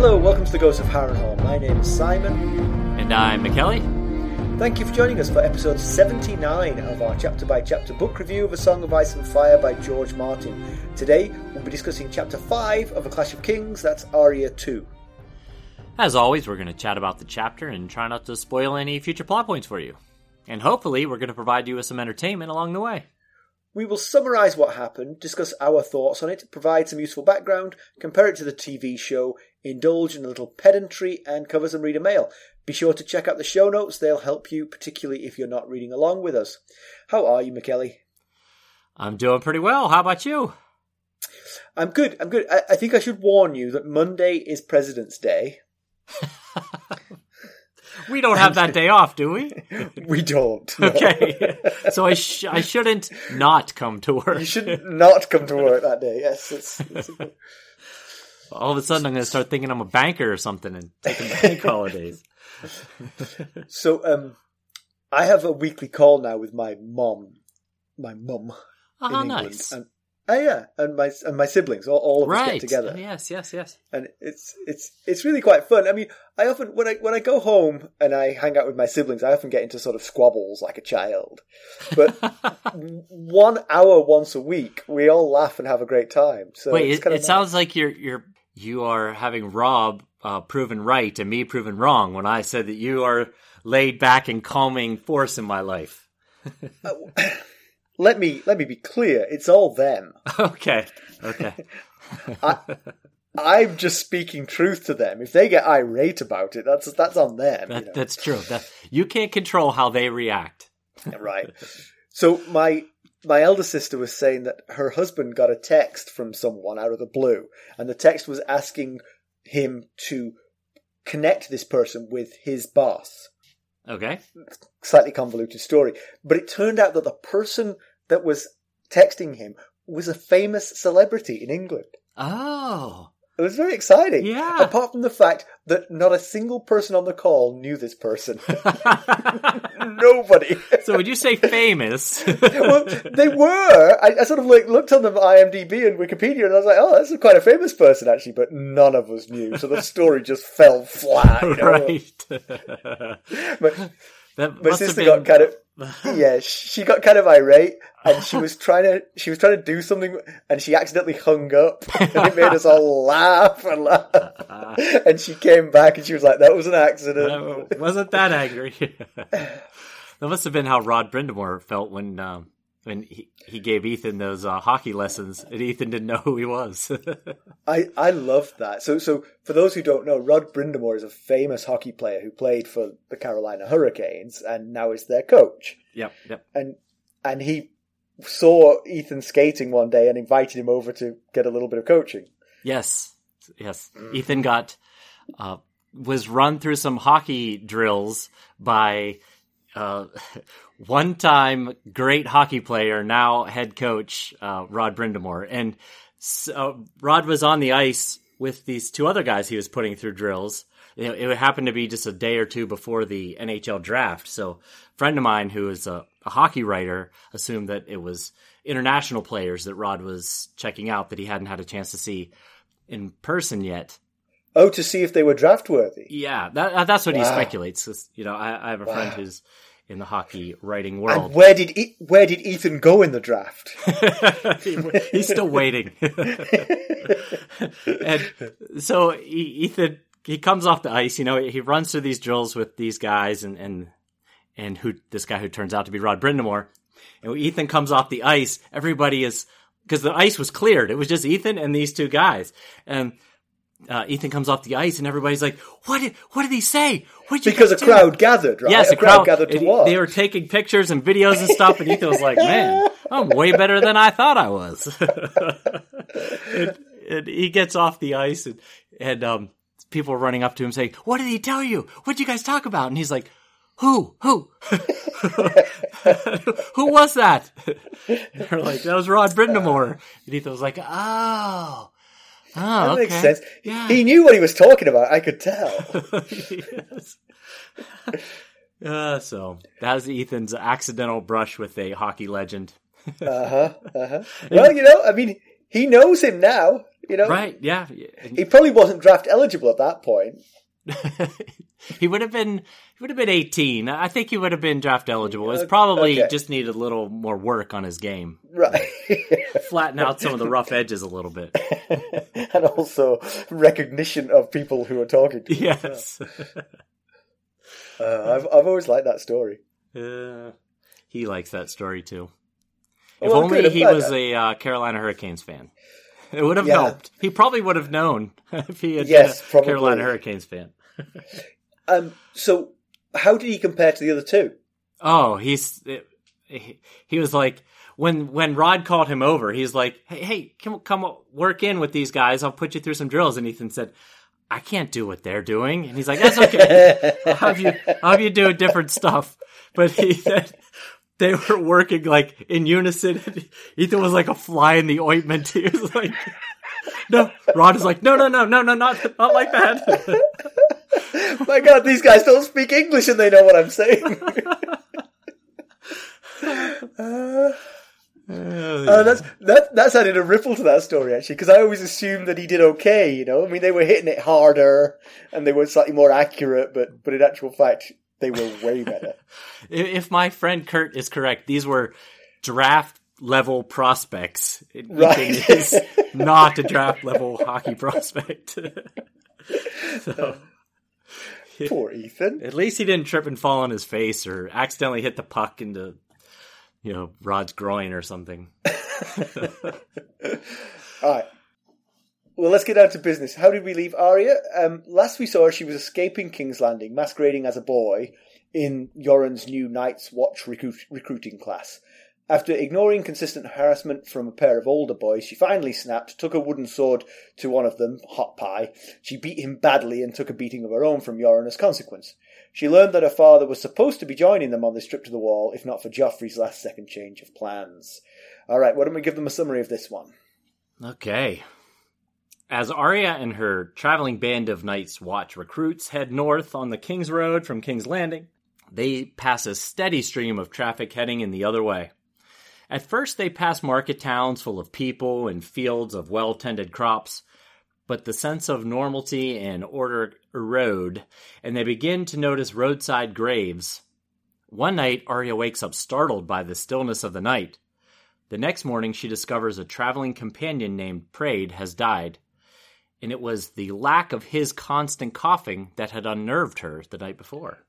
Hello, welcome to the Ghost of Harrenhal. My name is Simon. And I'm Mackelly. Thank you for joining us for episode 79 of our chapter by chapter book review of A Song of Ice and Fire by George Martin. Today, we'll be discussing chapter 5 of A Clash of Kings, that's Arya 2. As always, we're going to chat about the chapter and try not to spoil any future plot points for you. And hopefully, we're going to provide you with some entertainment along the way. We will summarise what happened, discuss our thoughts on it, provide some useful background, compare it to the TV show, indulge in a little pedantry, and cover some reader mail. Be sure to check out the show notes, they'll help you, particularly if you're not reading along with us. How are you, Mackelly? I'm doing pretty well. How about you? I'm good, I'm good. I, I think I should warn you that Monday is President's Day. we don't have that day off, do we? We don't. no. Okay. so I sh- I shouldn't not come to work. You should not come to work that day. Yes, it's, it's All of a sudden, I'm going to start thinking I'm a banker or something and taking bank holidays. so. Um, I have a weekly call now with my mom, my mum Oh, in England, nice. and oh yeah, and my and my siblings, all, all of us get together. Oh, yes, yes, yes. and it's it's it's really quite fun. I mean, I often when I when I go home and I hang out with my siblings, I often get into sort of squabbles like a child. But one hour once a week, we all laugh and have a great time. So Wait, it, it sounds like you're you're you are having Rob uh, proven right and me proven wrong when I said that you are laid back and calming force in my life. let me let me be clear. It's all them. okay, okay. I'm just speaking truth to them. If they get irate about it, that's that's on them. you know. That's true. That, you can't control how they react. right. So my my elder sister was saying that her husband got a text from someone out of the blue, and the text was asking him to connect this person with his boss. Okay. Slightly convoluted story, but it turned out that the person that was texting him was a famous celebrity in England. Oh, It was very exciting. Yeah. Apart from the fact that not a single person on the call knew this person. Nobody. so would you say famous? well, they were. I, I sort of like looked on the IMDb and Wikipedia, and I was like, "Oh, that's quite a famous person, actually." But none of us knew, so the story just fell flat. you know? right. But that my sister been got kind of yeah, she got kind of irate, and she was trying to she was trying to do something, and she accidentally hung up, and it made us all laugh and laugh. and she came back, and she was like, "That was an accident." Wasn't that angry. that must have been how Rod Brind'Amour felt when um, when he, he gave Ethan those uh, hockey lessons, and Ethan didn't know who he was. I, I loved that. So so for those who don't know, Rod Brind'Amour is a famous hockey player who played for the Carolina Hurricanes and now is their coach. yep, yep. And and he saw Ethan skating one day and invited him over to get a little bit of coaching. Yes, yes. Ethan got uh, was run through some hockey drills by uh, one time great hockey player, now head coach uh, Rod Brind'Amour, and so Rod was on the ice with these two other guys he was putting through drills. It, it happened to be just a day or two before the NHL draft, so a friend of mine who is a, a hockey writer assumed that it was international players that Rod was checking out that he hadn't had a chance to see in person yet. Oh, to see if they were draft worthy. Yeah, that, uh, that's what he speculates. You know, I, I have a friend who's in the hockey writing world. And where did e- where did Ethan go in the draft? He's still waiting. and so Ethan, he comes off the ice. You know, he runs through these drills with these guys, and and and who this guy who turns out to be Rod Brind'Amour. And when Ethan comes off the ice, everybody is because the ice was cleared. It was just Ethan and these two guys, and. Uh, Ethan comes off the ice and everybody's like, "What did what did he say? What did you Because a do?" crowd gathered, right? Yes, a crowd, gathered to watch. They were taking pictures and videos and stuff, and Ethan was like, "Man, I'm way better than I thought I was." and, and he gets off the ice, and and um, people are running up to him saying, "What did he tell you? What did you guys talk about?" And he's like, "Who? Who? Who was that?" They're like, "That was Rod Brind'Amour." And Ethan was like, "Oh." Oh, That okay. makes sense. Yeah. He knew what he was talking about. I could tell. yes. Uh, so that was Ethan's accidental brush with a hockey legend. Uh huh. Uh huh. Well, you know, I mean, he knows him now. You know, Right? Yeah. he probably wasn't draft eligible at that point. he would have been. He would have been eighteen. I think he would have been draft eligible. It's probably Okay. just needed a little more work on his game, Right. flatten out some of the rough edges a little bit. and also recognition of people who are talking to him. Yes. Uh, I've, I've always liked that story. Uh, he likes that story too. If well, only he was that- a uh, Carolina Hurricanes fan. It would have Yeah. helped. He probably would have known if he had Yes, been a. Carolina Hurricanes fan. Um, so, how did he compare to the other two? Oh, he's he, he was like when when Rod called him over, he's like, "Hey, hey, come come work in with these guys. I'll put you through some drills." And Ethan said, "I can't do what they're doing." And he's like, "That's okay. I'll have you I'll have you do different stuff." But he said they were working like in unison. Ethan was like a fly in the ointment. He was like. No, Rod is like, no, no, no, no, no, not, not like that. My God, these guys don't speak English and they know what I'm saying. uh, uh, that's that, that's added a ripple to that story actually, because I always assumed that he did okay. You know, I mean, they were hitting it harder and they were slightly more accurate, but but in actual fact, they were way better. If my friend Kurt is correct, these were draft level prospects. Right. is not a draft level hockey prospect. so, Poor Ethan. at least he didn't trip and fall on his face or accidentally hit the puck into, you know, Rod's groin or something. All right. Well, let's get down to business. How did we leave Arya? Um, last we saw her, she was escaping King's Landing, masquerading as a boy in Yoren's new Night's Watch recruit- recruiting class. After ignoring consistent harassment from a pair of older boys, she finally snapped, took a wooden sword to one of them, Hot Pie. She beat him badly and took a beating of her own from Yoren as consequence. She learned that her father was supposed to be joining them on this trip to the wall, if not for Joffrey's last second change of plans. All right, why don't we give them a summary of this one? Okay. As Arya and her traveling band of Night's Watch recruits head north on the King's Road from King's Landing, they pass a steady stream of traffic heading in the other way. At first, they pass market towns full of people and fields of well tended crops, but the sense of normalcy and order erode, and they begin to notice roadside graves. One night, Arya wakes up startled by the stillness of the night. The next morning, she discovers a traveling companion named Praed has died, and it was the lack of his constant coughing that had unnerved her the night before.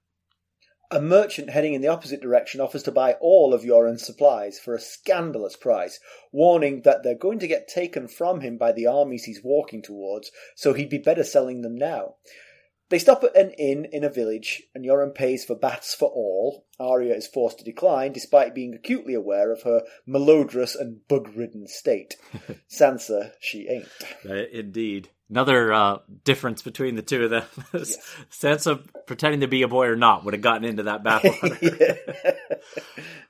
A merchant heading in the opposite direction offers to buy all of Yoren's supplies for a scandalous price, warning that they're going to get taken from him by the armies he's walking towards, so he'd be better selling them now. They stop at an inn in a village, and Yoren pays for baths for all. Arya is forced to decline, despite being acutely aware of her malodorous and bug-ridden state. Sansa, she ain't. Uh, indeed. Another uh, difference between the two of them. Sansa pretending to be a boy or not would have gotten into that bathwater.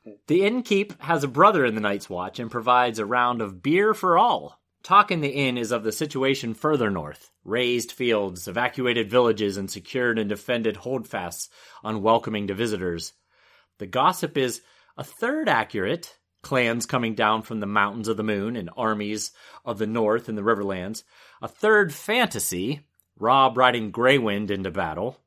The innkeep has a brother in the Night's Watch and provides a round of beer for all. Talk in the inn is of the situation further north raised fields, evacuated villages, and secured and defended holdfasts unwelcoming to visitors. The gossip is a third accurate clans coming down from the mountains of the moon and armies of the north and the riverlands. A third fantasy, Robb riding Greywind into battle.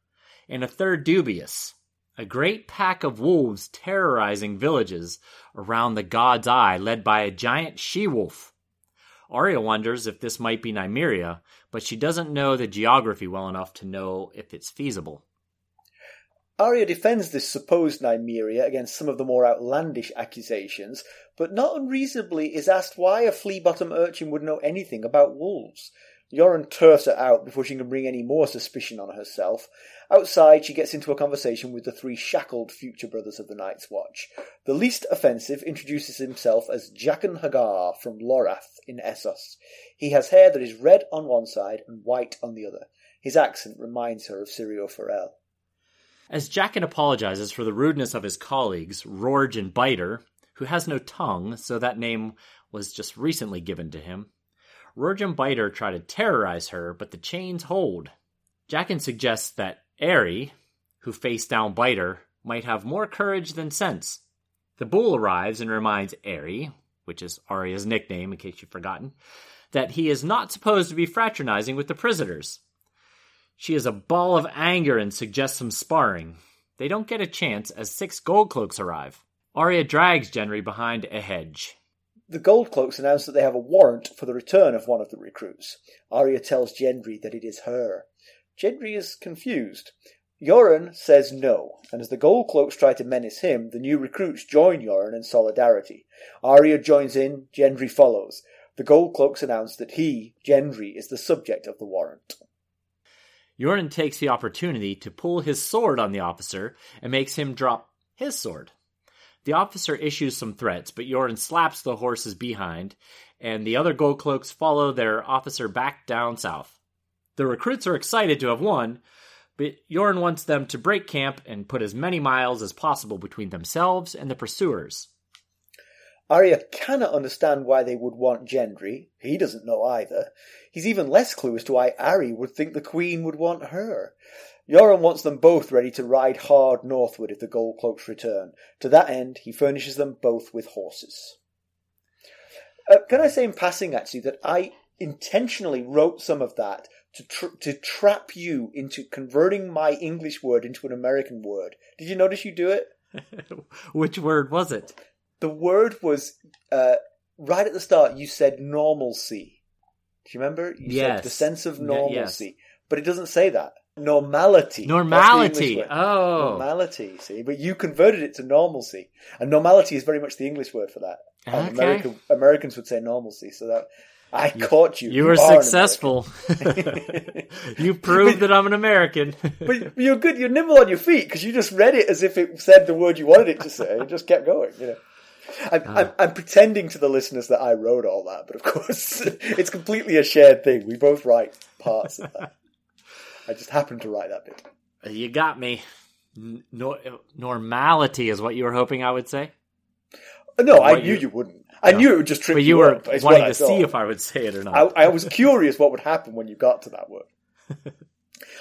And a third dubious, a great pack of wolves terrorizing villages around the god's eye, led by a giant she wolf. Arya wonders if this might be Nymeria, but she doesn't know the geography well enough to know if it's feasible. Arya defends this supposed Nymeria against some of the more outlandish accusations, but not unreasonably is asked why a flea-bottom urchin would know anything about wolves. Yoren turfs her out before she can bring any more suspicion on herself. Outside, she gets into a conversation with the three shackled future brothers of the Night's Watch. The least offensive introduces himself as Jaqen H'ghar from Lorath in Essos. He has hair that is red on one side and white on the other. His accent reminds her of Syrio Forel. As Jaqen apologizes for the rudeness of his colleagues, Rorge and Biter, who has no tongue, so that name was just recently given to him, Rorge and Biter try to terrorize her, but the chains hold. Jaqen suggests that Arry, who faced down Biter, might have more courage than sense. The bull arrives and reminds Arry, which is Arya's nickname in case you've forgotten, that he is not supposed to be fraternizing with the prisoners. She is a ball of anger and suggests some sparring. They don't get a chance as six gold cloaks arrive. Arya drags Gendry behind a hedge. The Gold Cloaks announce that they have a warrant for the return of one of the recruits. Arya tells Gendry that it is her. Gendry is confused. Yoren says no, and as the Gold Cloaks try to menace him, the new recruits join Yoren in solidarity. Arya joins in, Gendry follows. The Gold Cloaks announce that he, Gendry, is the subject of the warrant. Yoren takes the opportunity to pull his sword on the officer and makes him drop his sword. The officer issues some threats, but Yoren slaps the horses behind, and the other gold cloaks follow their officer back down south. The recruits are excited to have won, but Yoren wants them to break camp and put as many miles as possible between themselves and the pursuers. Arya cannot understand why they would want Gendry. He doesn't know either. He's even less clue as to why Arry would think the Queen would want her. Yoren wants them both ready to ride hard northward if the Gold Cloaks return. To that end, he furnishes them both with horses. Uh, can I say in passing, actually, that I intentionally wrote some of that to tr- to trap you into converting my English word into an American word. Did you notice you do it? Which word was it? The word was uh, right at the start. You said normalcy. Do you remember? You Yes. said the sense of normalcy, yes. but it doesn't say that. Normality. Normality. Oh. Normality. See, but you converted it to normalcy, and normality is very much the English word for that. And Okay. American, Americans would say normalcy. So that I caught you. You were successful. you proved that I'm an American. But you're good. You're nimble on your feet because you just read it as if it said the word you wanted it to say and just kept going. You know, I'm, Ah. I'm, I'm pretending to the listeners that I wrote all that, but of course it's completely a shared thing. We both write parts of that. I just happened to write that bit. you got me. N- nor- normality is what you were hoping I would say. Uh, no, I knew you- you, wouldn't. I No. knew it would just trip But you were up. Wanting to see if I would say it or not. I, I was curious what would happen when you got to that word.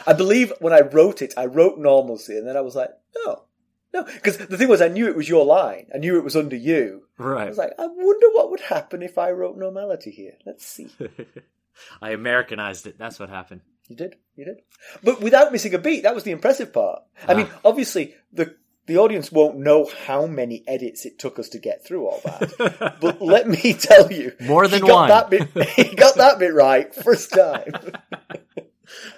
I believe when I wrote it, I wrote normalcy, and then I was like, no, no, because the thing was, I knew it was your line. I knew it was under you. Right. I was like, I wonder what would happen if I wrote normality here. Let's see. I Americanized it. That's what happened. You did, you did, but without missing a beat. That was the impressive part. I mean, Ah. obviously the the audience won't know how many edits it took us to get through all that. But let me tell you, More than he got one. That bit, he got that bit right first time.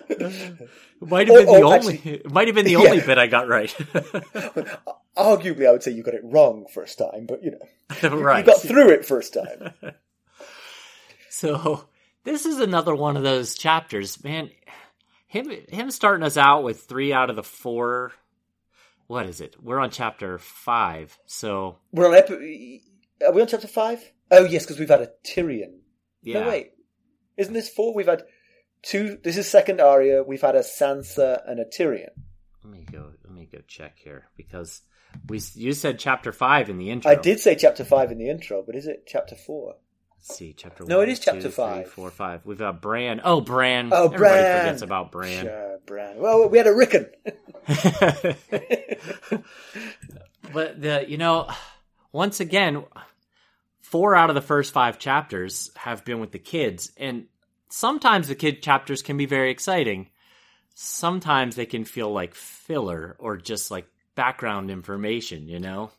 Might have been Oh, the oh, only. might have been the only bit I got right. Arguably, I would say you got it wrong first time, but you know, right. you got through it first time. So this is another one of those chapters, man. Him him starting us out with three out of the four. What is it? We're on chapter five, so We're on epi- Are we on chapter five? Oh yes, because we've had a Tyrion. yeah. No wait, isn't this four? We've had two. This is second Arya. We've had a Sansa and a Tyrion. Let me go. Let me go check here because we you said chapter five in the intro. I did say chapter five in the intro, but is it chapter four? Let's see chapter. One. No, one, it is chapter two, three, five. four, five. We've got Bran. Oh, Bran. Oh, Everybody Bran. forgets about Bran. Sure, Bran. Well, we had a Rickon. but the you know once again four out of the first five chapters have been with the kids and sometimes the kid chapters can be very exciting sometimes they can feel like filler or just like background information you know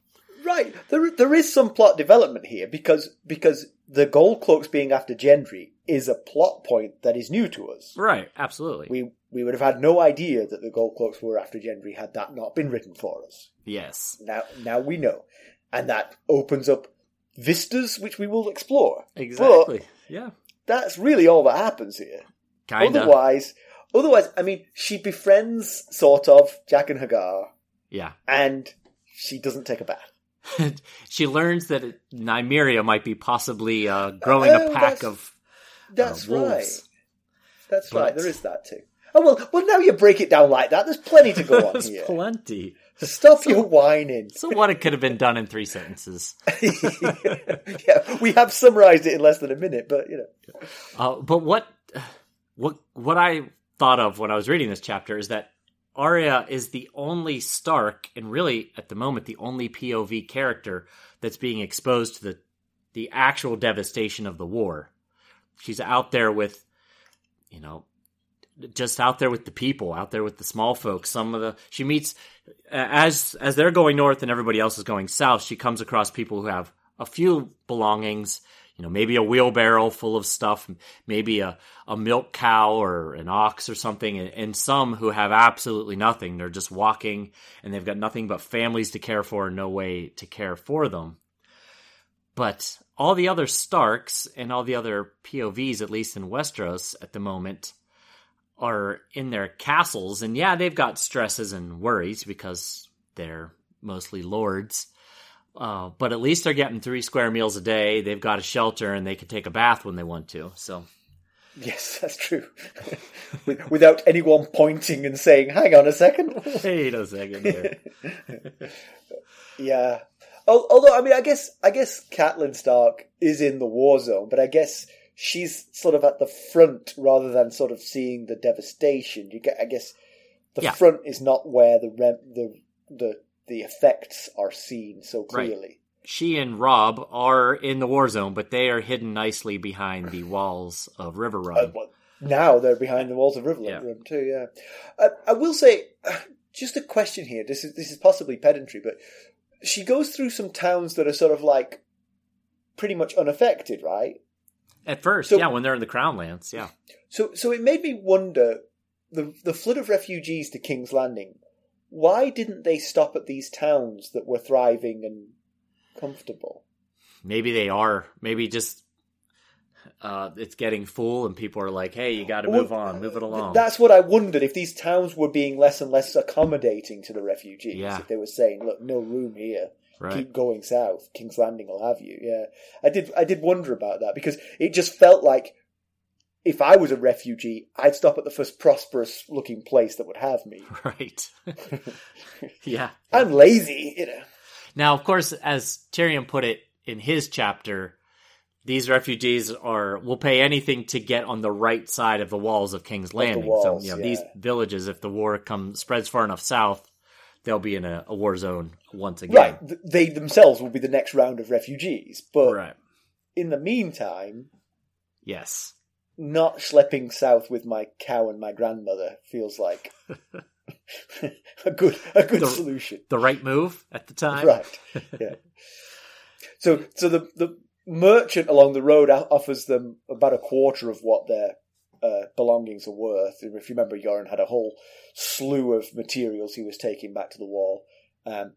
Right. There, there is some plot development here because because the Gold Cloaks being after Gendry is a plot point that is new to us. right absolutely We we would have had no idea that the Gold Cloaks were after Gendry had that not been written for us. yes Now now we know, and that opens up vistas which we will explore. exactly But yeah that's really all that happens here. kind of Otherwise, otherwise, I mean, she befriends sort of Jaqen H'ghar, yeah and she doesn't take a bath. she learns that nymeria might be possibly uh, growing Oh, a pack that's- of That's uh, wolves. right. That's right. There is that too. Oh well, well now you break it down like that. There's plenty to go on There's here. plenty. Stop your whining. So what it could have been done in three sentences. yeah, we have summarized it in less than a minute, but you know. Uh, but what what what I thought of when I was reading this chapter is that Arya is the only Stark, and really at the moment the only POV character that's being exposed to the the actual devastation of the war. She's out there with, you know, just out there with the people, out there with the small folks. Some of the she meets as as they're going north and everybody else is going south. She comes across people who have a few belongings, you know, maybe a wheelbarrow full of stuff, maybe a, a milk cow or an ox or something, and, and some who have absolutely nothing. They're just walking and they've got nothing but families to care for and no way to care for them. But all the other Starks and all the other POVs, at least in Westeros at the moment, are in their castles. And yeah, they've got stresses and worries because they're mostly lords. Uh, but at least they're getting three square meals a day. They've got a shelter and they can take a bath when they want to. So, yes, that's true. Without anyone pointing and saying, "Hang on a second, wait a second here." yeah. Although, I mean, I guess, I guess Catelyn Stark is in the war zone, but I guess she's sort of at the front rather than sort of seeing the devastation. You get, I guess, the yeah. front is not where the the the the effects are seen so clearly. Right. She and Robb are in the war zone, but they are hidden nicely behind the walls of Riverrun. Uh, well, now they're behind the walls of River yeah. Run too. Yeah, uh, I will say, just a question here. This is this is possibly pedantry, but she goes through some towns that are sort of like pretty much unaffected, right? At first, so, yeah, when they're in the Crown Lands, yeah. So, so it made me wonder the the flood of refugees to King's Landing. Why didn't they stop at these towns that were thriving and comfortable? Maybe they are. Maybe just uh, it's getting full, and people are like, "Hey, you got to move on, move it along." That's what I wondered if these towns were being less and less accommodating to the refugees. Yeah. If they were saying, "Look, no room here." Right. Keep going south. King's Landing will have you. Yeah, I did. I did wonder about that because it just felt like if I was a refugee, I'd stop at the first prosperous looking place that would have me. Right. yeah. I'm lazy, you know. Now, of course, as Tyrion put it in his chapter, these refugees are will pay anything to get on the right side of the walls of King's Landing. Walls, so, you know, yeah. these villages, if the war comes spreads far enough south, they'll be in a, a, war zone once again. Right. They themselves will be the next round of refugees. But right. in the meantime, yes, not schlepping south with my cow and my grandmother feels like a good a good the, solution. The right move at the time. Right. Yeah. so so the the merchant along the road offers them about a quarter of what their uh, belongings are worth. If you remember, Yoren had a whole slew of materials he was taking back to the wall. Um,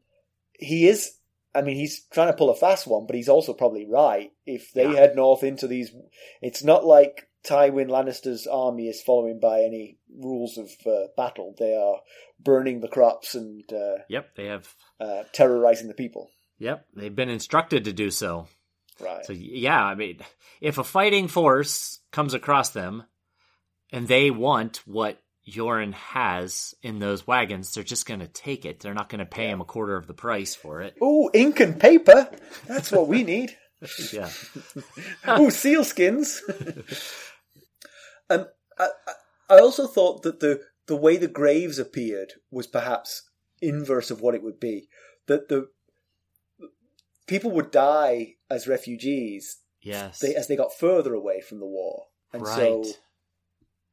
he is, I mean, he's trying to pull a fast one, but he's also probably right. If they yeah. head north into these, it's not like Tywin Lannister's army is following by any rules of uh, battle. They are burning the crops and uh, yep, they have uh, terrorizing the people. Yep, they've been instructed to do so. Right. So yeah, I mean, if a fighting force comes across them, and they want what Yoren has in those wagons, they're just going to take it. They're not going to pay yeah. him a quarter of the price for it. Ooh, ink and paper. That's what we need. yeah. Ooh, sealskins. um, I, I also thought that the the way the graves appeared was perhaps inverse of what it would be. That the people would die as refugees. Yes. They, as they got further away from the war, and right. so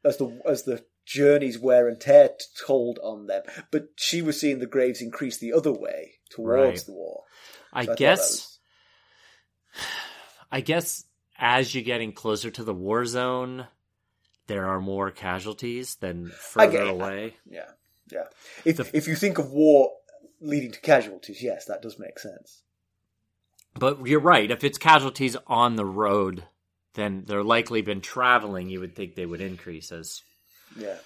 as the as the journey's wear and tear told on them. But she was seeing the graves increase the other way towards right. the war. So I, I guess. Was... I guess as you're getting closer to the war zone, there are more casualties than further away. Yeah, yeah. If the... if you think of war leading to casualties, yes, that does make sense. But you're right. If it's casualties on the road, then they're likely been traveling, you would think they would increase as. Yeah.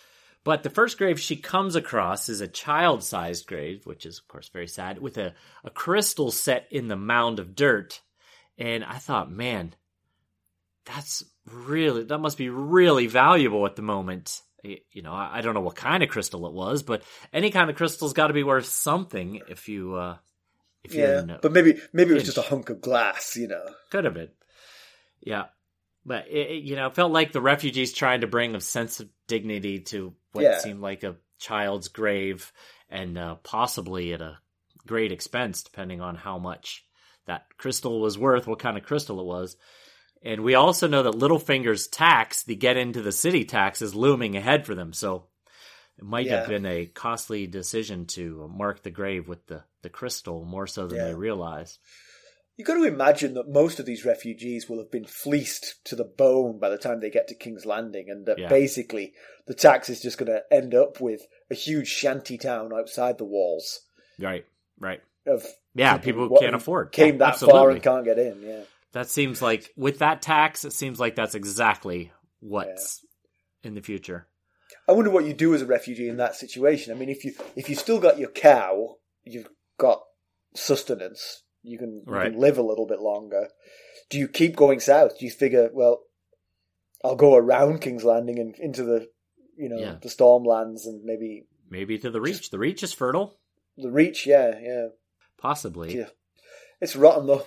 But the first grave she comes across is a child sized grave, which is, of course, very sad, with a, a crystal set in the mound of dirt. And I thought, man, that's really, that must be really valuable at the moment. you know, I, don't know what kind of crystal it was, but any kind of crystal's got to be worth something if you, uh, if Yeah, uh, but maybe maybe it was just a hunk of glass, you know. could have been. Yeah. But it, it, you know, it felt like the refugees trying to bring a sense of dignity to what Yeah. seemed like a child's grave and uh, possibly at a great expense, depending on how much that crystal was worth, what kind of crystal it was. And we also know that Littlefinger's tax, the get into the city tax, is looming ahead for them. So it might have been a costly decision to mark the grave with the, the crystal more so than Yeah. they realized. You've got to imagine that most of these refugees will have been fleeced to the bone by the time they get to King's Landing, and that Yeah. basically the tax is just going to end up with a huge shanty town outside the walls Right, right. of Yeah, people people who can't afford. came that Absolutely. far and can't get in. Yeah, That seems like with that tax, it seems like that's exactly what's in the future. I wonder what you do as a refugee in that situation. I mean, if you if you still got your cow, you've got sustenance. You can, you can live a little bit longer. Do you keep going south? Do you figure, well, I'll go around King's Landing and into the, you know, Yeah. the Stormlands and maybe Maybe to the reach. The reach is fertile, the Reach? Yeah, yeah. possibly. Yeah. It's rotten though.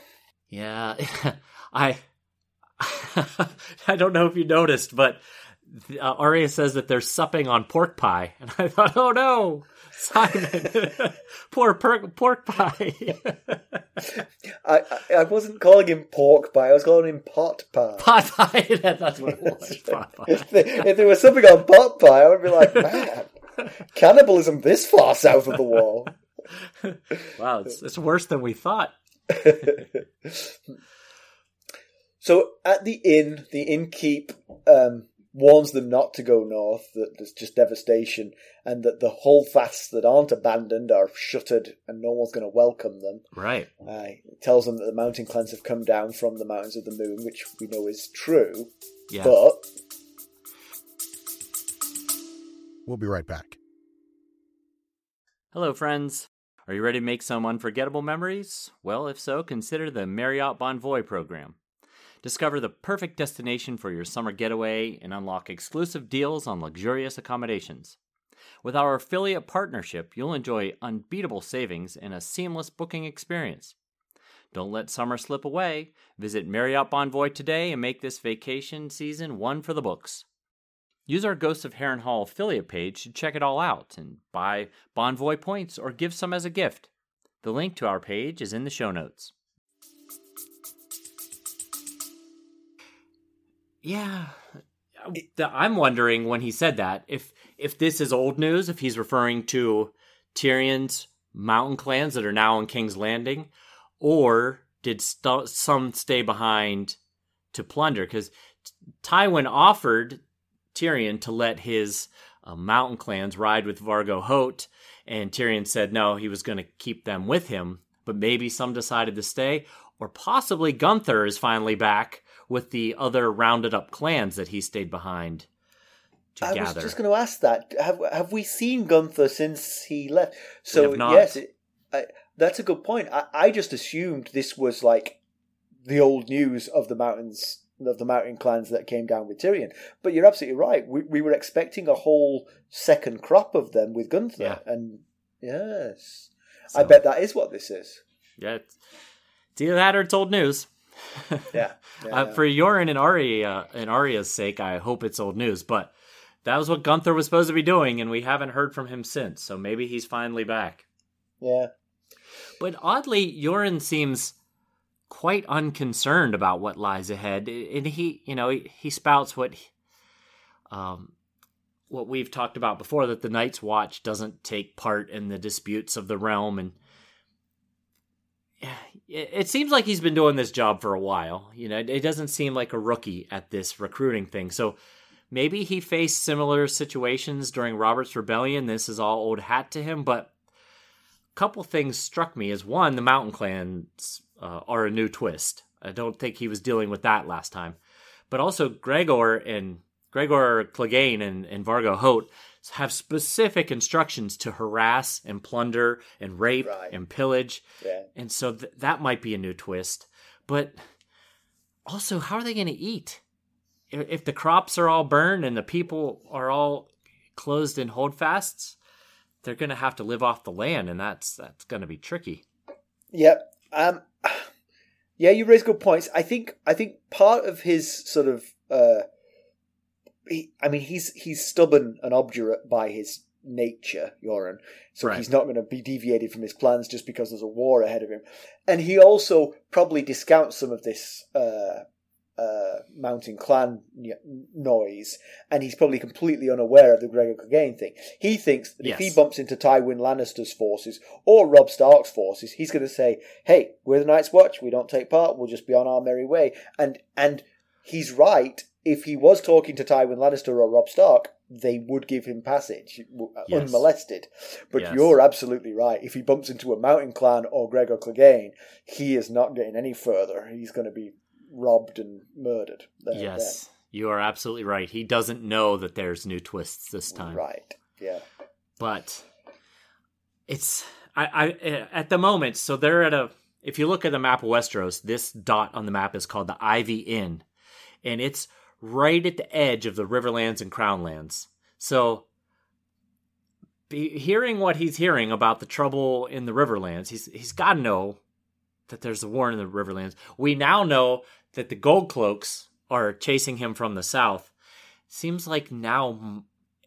Yeah, I I don't know if you noticed, but uh, Arya says that they're supping on pork pie, and I thought, oh no, Simon, poor pork pork pie. I, I I wasn't calling him pork pie. I was calling him pot pie. Pot pie. That- That's what it was. Pot pie. if, they, if there was something on pot pie, I would be like, man, cannibalism this far south of the wall. Wow, it's, it's worse than we thought. So at the inn, the innkeep um, warns them not to go north, that there's just devastation, and that the holdfasts that aren't abandoned are shuttered and no one's going to welcome them. Right. Uh, it tells them that the mountain clans have come down from the mountains of the moon, which we know is true, Yeah. but We'll be right back. Hello, friends. Are you ready to make some unforgettable memories? Well, if so, consider the Marriott Bonvoy program. Discover the perfect destination for your summer getaway and unlock exclusive deals on luxurious accommodations. With our affiliate partnership, you'll enjoy unbeatable savings and a seamless booking experience. Don't let summer slip away. Visit Marriott Bonvoy today and make this vacation season one for the books. Use our Ghosts of Harrenhal affiliate page to check it all out and buy Bonvoy points or give some as a gift. The link to our page is in the show notes. Yeah, uh, I'm wondering when he said that if if this is old news, if he's referring to Tyrion's mountain clans that are now in King's Landing, or did st- some stay behind to plunder? Because Tywin offered Tyrion to let his uh, mountain clans ride with Vargo Hoat, and Tyrion said no, he was going to keep them with him. But maybe some decided to stay, or possibly Gunthor is finally back with the other rounded up clans that he stayed behind to I gather. was just going to ask that. Have have we seen Gunthor since he left? So yes, it, I, that's a good point. I, I just assumed this was like the old news of the mountains of the mountain clans that came down with Tyrion. But you're absolutely right. We we were expecting a whole second crop of them with Gunthor, Yeah. and yes, So, I bet that is what this is. Yeah, it's, either that or it's old news. Yeah, yeah, uh, for Yoren and Arya and Arya's sake, I hope it's old news. But that was what Gunthor was supposed to be doing, and we haven't heard from him since. So maybe he's finally back. yeah. But oddly, Yoren seems quite unconcerned about what lies ahead, and he, you know, he, he spouts what, um, what we've talked about before that the Night's Watch doesn't take part in the disputes of the realm, and it, it seems like he's been doing this job for a while. You know, it doesn't seem like a rookie at this recruiting thing. So maybe he faced similar situations during Robert's Rebellion. This is all old hat to him, but a couple things struck me as one the mountain clans uh, are a new twist i don't think he was dealing with that last time but also gregor and gregor clegane and, and vargo hoat have specific instructions to harass and plunder and rape Right. and pillage Yeah. and so th- that might be a new twist but also how are they going to eat if if the crops are all burned and the people are all closed in holdfasts, they're going to have to live off the land, and that's that's going to be tricky. Yep. Um, yeah, you raise good points. I think I think part of his sort of uh, he, I mean, he's he's stubborn and obdurate by his nature, Yoren. So Right. he's not going to be deviated from his plans just because there's a war ahead of him. And he also probably discounts some of this uh, uh, mountain clan noise, and he's probably completely unaware of the Gregor Clegane thing. He thinks that if he bumps into Tywin Lannister's forces or Robb Stark's forces, he's going to say, "Hey, we're the Night's Watch. We don't take part. We'll just be on our merry way." And and he's right. If he was talking to Tywin Lannister or Robb Stark, they would give him passage Yes. unmolested. But Yes. you're absolutely right. If he bumps into a Mountain Clan or Gregor Clegane, he is not getting any further. He's going to be robbed and murdered. and yes, you are absolutely right. He doesn't know that there's new twists this time. Right. Yeah. but it's I, I eh, at the moment so they're at a if you look at the map of westeros this dot on the map is called the ivy inn and it's right at the edge of the riverlands and crownlands so hearing what he's hearing about the trouble in the riverlands he's he's got to know that there's a war in the riverlands we now know that the gold cloaks are chasing him from the south seems like now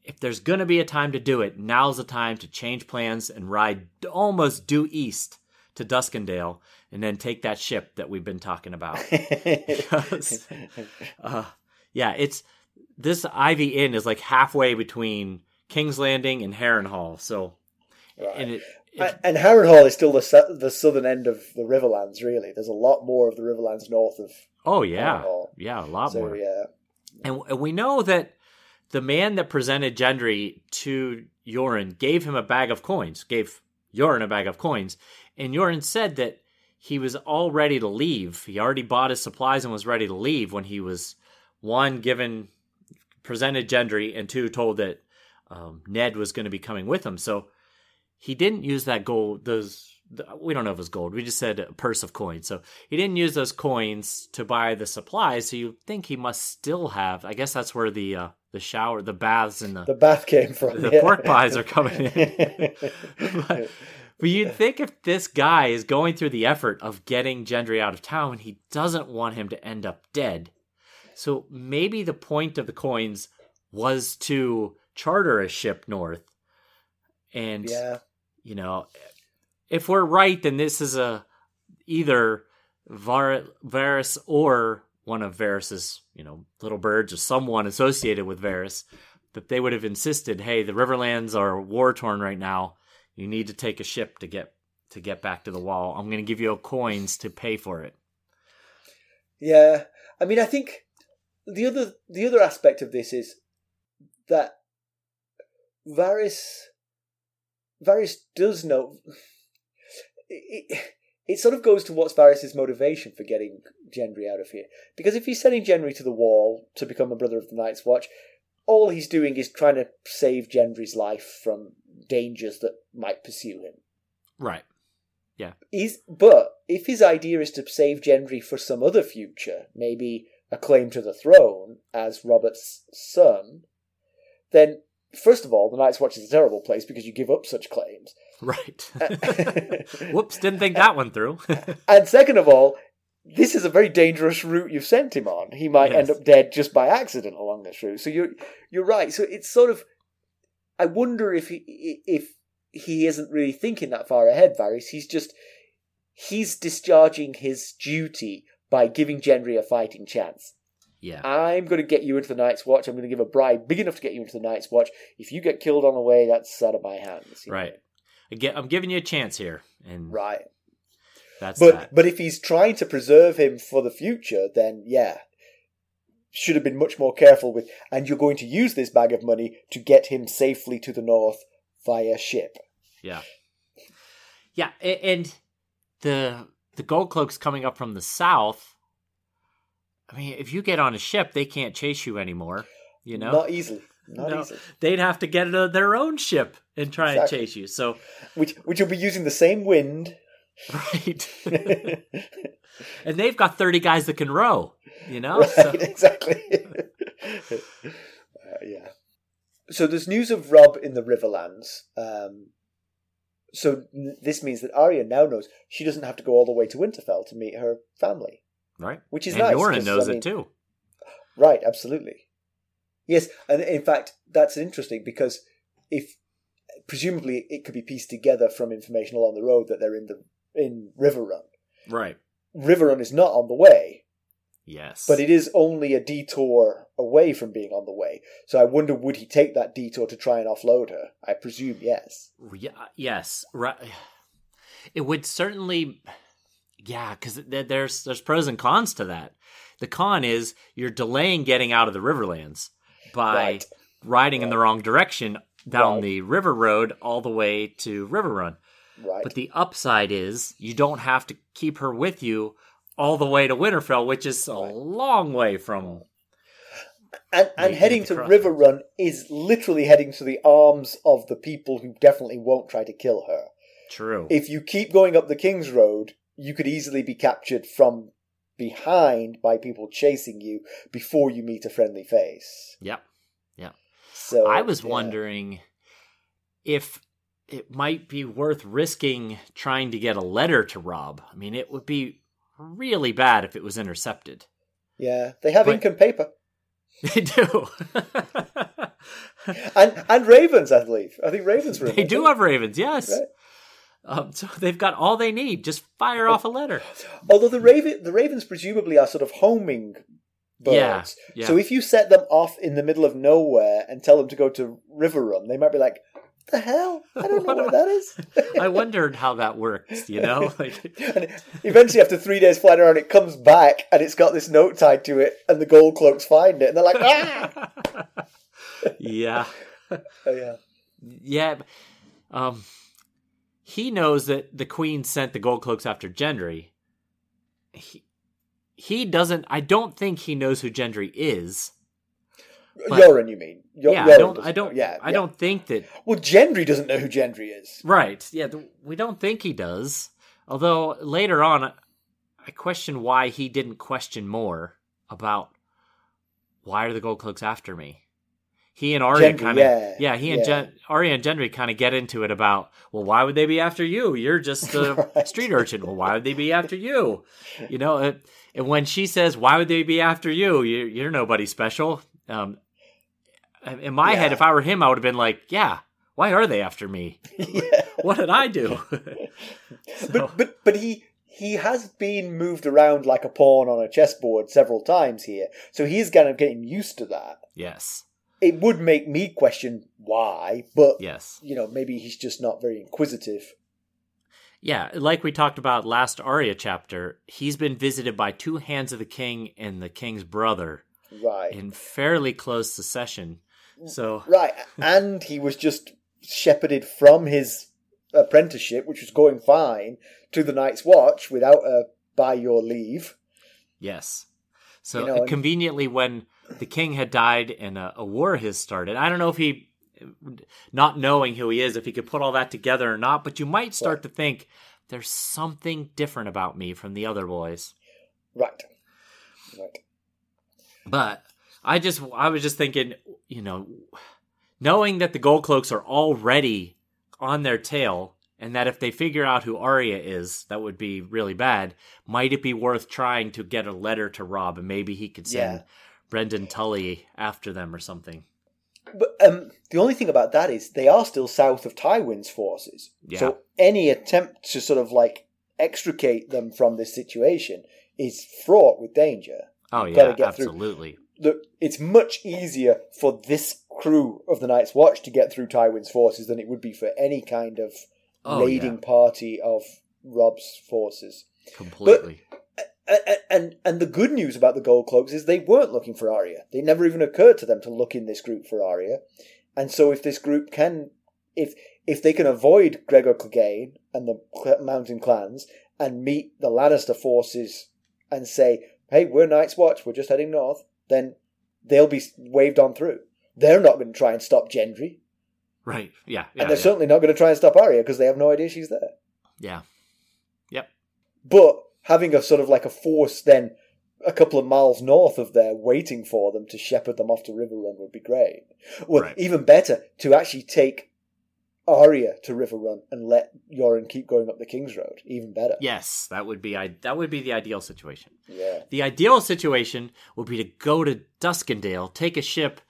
if there's going to be a time to do it, now's the time to change plans and ride almost due east to Duskendale and then take that ship that we've been talking about. Because, uh, yeah, it's this Ivy Inn is like halfway between King's Landing and Harrenhal. So, and it, it And- Harrenhal is still the the southern end of the Riverlands. Really, there's a lot more of the Riverlands north of. Oh yeah, yeah, a lot So more. yeah, And, and we know that the man that presented Gendry to Yoren gave him a bag of coins, gave Yoren a bag of coins. And Yoren said that he was all ready to leave. He already bought his supplies and was ready to leave when he was, one, given, presented Gendry, and two, told that um, Ned was going to be coming with him. So he didn't use that gold, those. We don't know if it was gold. We just said a purse of coins. So he didn't use those coins to buy the supplies. So you think he must still have. I guess that's where the uh, the shower, the baths, and the the bath came from. the yeah. pork pies are coming in. but, but you'd think if this guy is going through the effort of getting Gendry out of town, he doesn't want him to end up dead. So maybe the point of the coins was to charter a ship north. And yeah, you know, if we're right, then this is a either Var- Varys or one of Varys's, you know, little birds or someone associated with Varys, that they would have insisted, hey, the Riverlands are war torn right now. You need to take a ship to get to get back to the wall. I'm going to give you coins to pay for it. yeah. I mean, I think the other the other aspect of this is that Varys Varys does know. It, it, sort of goes to what's Varys' motivation for getting Gendry out of here. Because if he's sending Gendry to the wall to become a brother of the Night's Watch, all he's doing is trying to save Gendry's life from dangers that might pursue him. Right. Yeah. He's, but if his idea is to save Gendry for some other future, maybe a claim to the throne as Robert's son, then first of all, the Night's Watch is a terrible place because you give up such claims. Right. Whoops, didn't think that one through. And second of all, this is a very dangerous route you've sent him on. He might end up dead just by accident along this route. So you're you're right. So it's sort of I wonder if he if he isn't really thinking that far ahead, Varys. He's just he's discharging his duty by giving Gendry a fighting chance. yeah. I'm going to get you into the Night's Watch. I'm going to give a bribe big enough to get you into the Night's Watch. If you get killed on the way, that's out of my hands. Right. know? Again, I'm giving you a chance here, and Right. that's But that. but if he's trying to preserve him for the future, then yeah, should have been much more careful with. And you're going to use this bag of money to get him safely to the north via ship. Yeah. Yeah, and the the gold cloaks coming up from the south. I mean, if you get on a ship, they can't chase you anymore. You know, Not easily. Not No. easily. they'd have to get into their own ship and try Exactly. and chase you. So, Which which will be using the same wind. right, and they've got thirty guys that can row. You know, right, so exactly. uh, yeah. so there's news of Robb in the Riverlands. Um, so n- this means that Arya now knows she doesn't have to go all the way to Winterfell to meet her family, Right. which is and nice. Yoren knows I mean- it too. Right, absolutely. Yes, and in fact, that's interesting because if presumably it could be pieced together from information along the road that they're in the in Riverrun. Right. Riverrun is not on the way, Yes. but it is only a detour away from being on the way. So I wonder, would he take that detour to try and offload her? I presume yes. Yeah, yes, right. It would certainly, yeah, because there's there's pros and cons to that. The con is you're delaying getting out of the Riverlands by Right. riding in the wrong direction down Right. the river road all the way to Riverrun. Right. But the upside is you don't have to keep her with you all the way to Winterfell, which is a Right. long way from. and and heading to crossroads. Riverrun is literally heading to the arms of the people who definitely won't try to kill her. True. if you keep going up the King's Road, you could easily be captured from behind by people chasing you before you meet a friendly face. yep. Yep. So I was yeah. wondering if it might be worth risking trying to get a letter to Robb. I mean, it would be really bad if it was intercepted. Yeah, they have But- ink and paper They do. and and ravens. I believe. I think ravens were. they do have ravens, yes. Right. Um, so they've got all they need. Just fire off a letter. Although the raven, the ravens presumably are sort of homing birds. yeah. So if you set them off in the middle of nowhere and tell them to go to Riverrun, they might be like, "The hell? I don't know where that is." I wondered how that works, you know? Like, eventually, after three days flying around, it comes back and it's got this note tied to it, and the gold cloaks find it, and they're like, "Ah!" yeah. Oh, yeah, Yeah. Um, he knows that the queen sent the gold cloaks after Gendry. He, he doesn't. I don't think he knows who Gendry is. But- Yoren, you mean? Yo- yeah, Yoren I don't. I don't. know. Yeah, I yeah. don't think that. Well, Gendry doesn't know who Gendry is. Right. Yeah. th- We don't think he does. Although later on, I- I question why he didn't question more about why are the gold cloaks after me. He and Arya kind of yeah, yeah, he and yeah. Gen- Arya and Gendry kind of get into it about well, why would they be after you? You're just a Right. street urchin. Well, why would they be after you? You know, uh, and when she says, "Why would they be after you? You're, you're nobody special." Um, in my head, if I were him, I would have been like, "Yeah, why are they after me? yeah. What did I do?" So- But but but he he has been moved around like a pawn on a chessboard several times here, so he's kind of getting used to that. yes, It would make me question why, but yes, you know maybe he's just not very inquisitive. yeah. Like we talked about last Arya chapter, he's been visited by two hands of the king and the king's brother Right. in fairly close succession. So Right, and he was just shepherded from his apprenticeship, which was going fine, to the Night's Watch without a by your leave. yes, so You know, conveniently when the king had died and a, a war has started, I don't know if he, not knowing who he is, if he could put all that together or not. But you might start to think there's something different about me from the other boys. Right. Right. But I just I was just thinking, you know, knowing that the gold cloaks are already on their tail and that if they figure out who Arya is, that would be really bad. Might it be worth trying to get a letter to Robb and maybe he could send Yeah. Brynden Tully after them or something? But um, the only thing about that is they are still south of Tywin's forces. Yeah. So any attempt to sort of like extricate them from this situation is fraught with danger. Oh You've yeah, absolutely. The, it's much easier for this crew of the Night's Watch to get through Tywin's forces than it would be for any kind of Oh, raiding party of Robb's forces. Completely. And, and and the good news about the Gold Cloaks is they weren't looking for Arya. It never even occurred to them to look in this group for Arya. And so if this group can, if if they can avoid Gregor Clegane and the Mountain clans and meet the Lannister forces and say, "Hey, we're Night's Watch. We're just heading north," then they'll be waved on through. They're not going to try and stop Gendry, right. Yeah. Yeah. and they're yeah. certainly not going to try and stop Arya because they have no idea she's there. yeah. Yep. But having a sort of like a force then a couple of miles north of there waiting for them to shepherd them off to Riverrun would be great. Well, Right. even better, to actually take Arya to Riverrun and let Yoren keep going up the King's Road. Even better. Yes, that would be I- that would be the ideal situation. Yeah. The ideal situation would be to go to Duskendale, take a ship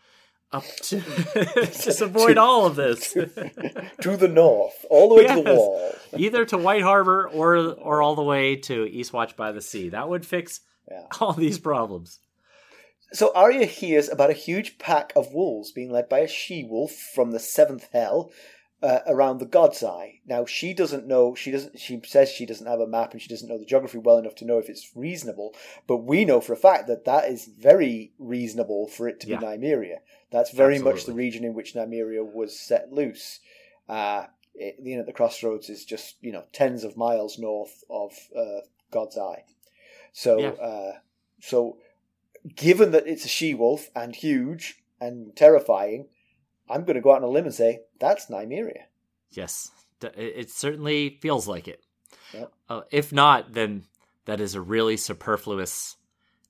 up to just avoid all of this, to the north, all the way to the wall. either to White Harbor or or all the way to Eastwatch by the Sea. That would fix Yeah. all these problems. So Arya hears about a huge pack of wolves being led by a she-wolf from the seventh hell uh, around the God's Eye. Now she doesn't know. She doesn't. She says she doesn't have a map and she doesn't know the geography well enough to know if it's reasonable. But we know for a fact that that is very reasonable for it to Yeah. be Nymeria. That's very much the region in which Nymeria was set loose. Uh, it, the Inn at the Crossroads is just you know tens of miles north of uh, God's Eye. So, Yeah. uh, so given that it's a she wolf and huge and terrifying, I'm going to go out on a limb and say that's Nymeria. Yes, it it certainly feels like it. Yep. Uh, if not, then that is a really superfluous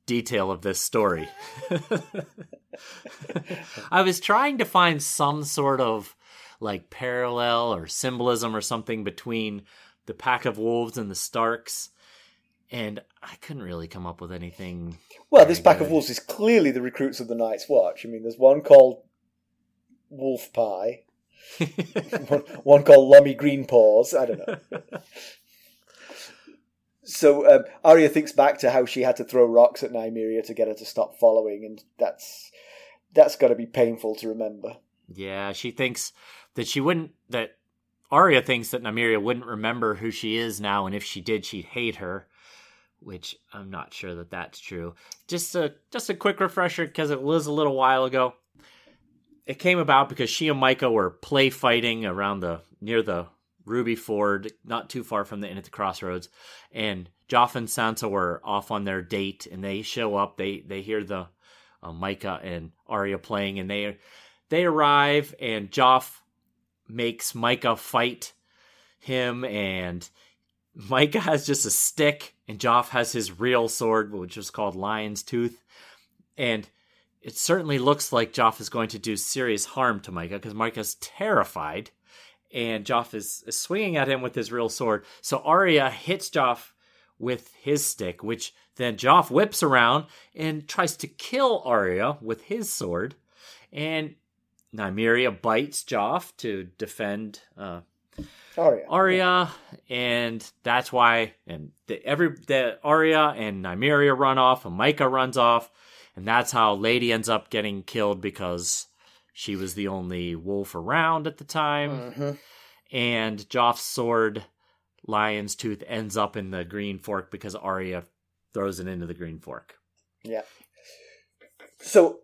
detail of this story. I was trying to find some sort of like parallel or symbolism or something between the pack of wolves and the Starks, and I couldn't really come up with anything. Well, this pack good. of wolves is clearly the recruits of the Night's Watch. I mean, there's one called Wolf Pie, one, one called Lummy Green Paws. I don't know. so um, Arya thinks back to how she had to throw rocks at Nymeria to get her to stop following, and that's that's got to be painful to remember. Yeah, she thinks that she wouldn't that Arya thinks that Nymeria wouldn't remember who she is now, and if she did, she'd hate her. Which I'm not sure that that's true. Just a just a quick refresher because it was a little while ago. It came about because she and Mycah were play fighting around the near the Ruby Ford, not too far from the inn at the crossroads, and Joff and Sansa were off on their date, and they show up. They they hear the uh, Mycah and Arya playing, and they they arrive, and Joff makes Mycah fight him, and Mycah has just a stick, and Joff has his real sword, which is called Lion's Tooth, and it certainly looks like Joff is going to do serious harm to Mycah because Mycah's terrified, and Joff is, is swinging at him with his real sword. So Arya hits Joff with his stick, which then Joff whips around and tries to kill Arya with his sword, and Nymeria bites Joff to defend uh, Arya. Arya, and that's why and the, every the Arya and Nymeria run off, and Mycah runs off, and that's how Lady ends up getting killed because she was the only wolf around at the time, Mhm. and Joff's sword, Lion's Tooth, ends up in the Green Fork because Arya throws it into the Green Fork. Yeah. So,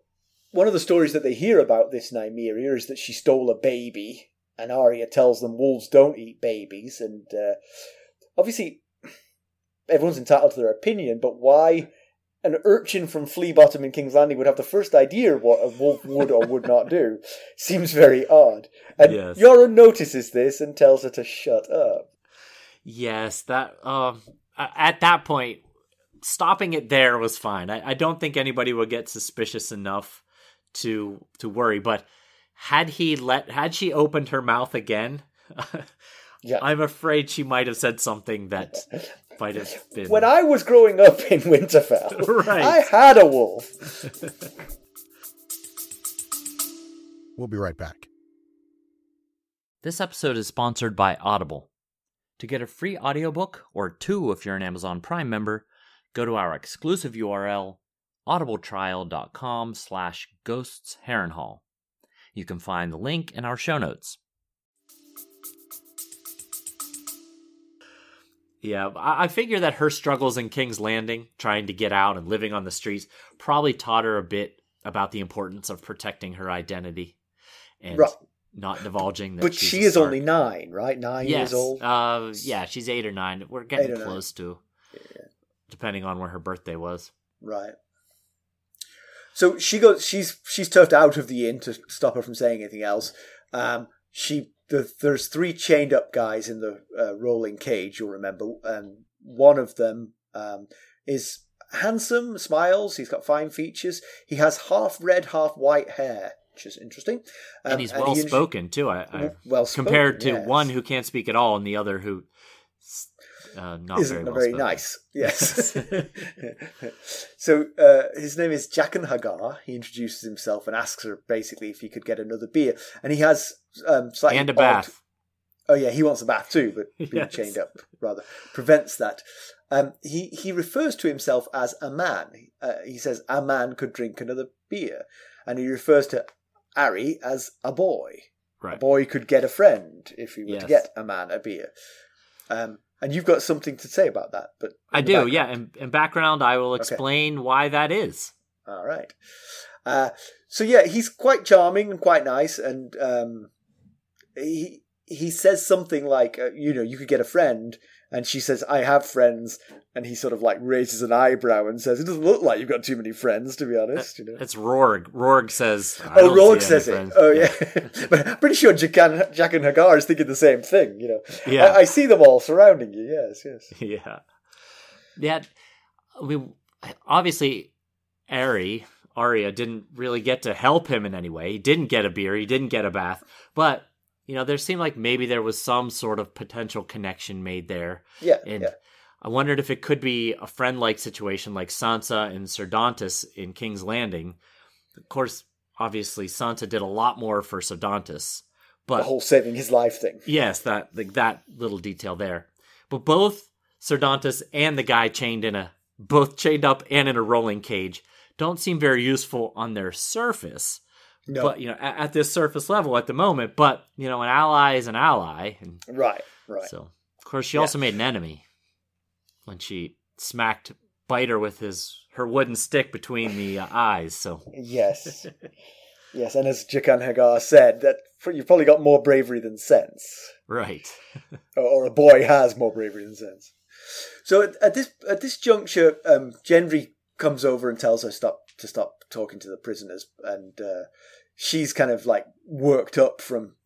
one of the stories that they hear about this Nymeria is that she stole a baby, and Arya tells them wolves don't eat babies, and uh, obviously everyone's entitled to their opinion, but why an urchin from Flea Bottom in King's Landing would have the first idea what a wolf would or would not do seems very odd. And Yes. Yoren notices this and tells her to shut up. Yes, that um at that point, stopping it there was fine. I, I don't think anybody would get suspicious enough to to worry. But had he let had she opened her mouth again, Yeah. I'm afraid she might have said something that might have been. When I was growing up in Winterfell, Right. I had a wolf. We'll be right back. This episode is sponsored by Audible. To get a free audiobook, or two if you're an Amazon Prime member, go to our exclusive URL, audibletrial.com slash ghosts Harrenhal. You can find the link in our show notes. Yeah, I I figure that her struggles in King's Landing, trying to get out and living on the streets, probably taught her a bit about the importance of protecting her identity and Right. not divulging that But she is only nine, right? Nine yes. years old. Uh, yeah, she's eight or nine. We're getting or nine. close to, depending on where her birthday was. Right. So she goes. She's she's tucked out of the inn to stop her from saying anything else. Um, she the, there's three chained up guys in the uh, rolling cage. You'll remember, and one of them um, is handsome, smiles. He's got fine features. He has half red, half white hair, which is interesting. Um, and he's he well intro- spoken too. I, I Well compared to yes. one who can't speak at all and the other who uh, not isn't very, well very nice. Yes. so uh, his name is Jaqen H'ghar. He introduces himself and asks her basically if he could get another beer, and he has um, slightly and a odd- bath. Oh yeah, he wants a bath too, but being Yes. chained up rather prevents that. Um, he he refers to himself as a man. Uh, he says a man could drink another beer, and he refers to Arry as a boy. A boy could get a friend if he were Yes. to get a man a beer. Um, and you've got something to say about that, but I do, back- yeah. In, in background, I will explain why that is. All right. Uh, so yeah, he's quite charming and quite nice, and um, he he says something like, uh, you know, you could get a friend, and she says, "I have friends," and he sort of like raises an eyebrow and says, "It doesn't look like you've got too many friends, to be honest." You know. It's Rorge. Rorge says. I Oh, Rorge says it. friends. Oh, yeah. but I'm pretty sure Jack and, Jaqen H'ghar is thinking the same thing, you know. Yeah. I, I see them all surrounding you, yes, yes. yeah. Yeah. We obviously Arry Arya didn't really get to help him in any way. He didn't get a beer. He didn't get a bath. But you know, there seemed like maybe there was some sort of potential connection made there, Yeah, and yeah. I wondered if it could be a friend-like situation like Sansa and Ser Dontos in King's Landing. Of course, obviously Sansa did a lot more for Ser Dontos, but The whole saving his life thing. Yes, that like that little detail there. But both Ser Dontos and the guy chained in a both chained up and in a rolling cage don't seem very useful on their surface. No. But you know, at, at this surface level at the moment. But you know, an ally is an ally, and Right, right. so of course she also made an enemy when she smacked Biter with his her wooden stick between the uh, eyes. So Yes. yes, and as Jaqen H'ghar said, that you've probably got more bravery than sense. right, Or, or a boy has more bravery than sense. So at, at this at this juncture, um, Gendry comes over and tells her stop to stop talking to the prisoners, and uh, she's kind of like worked up from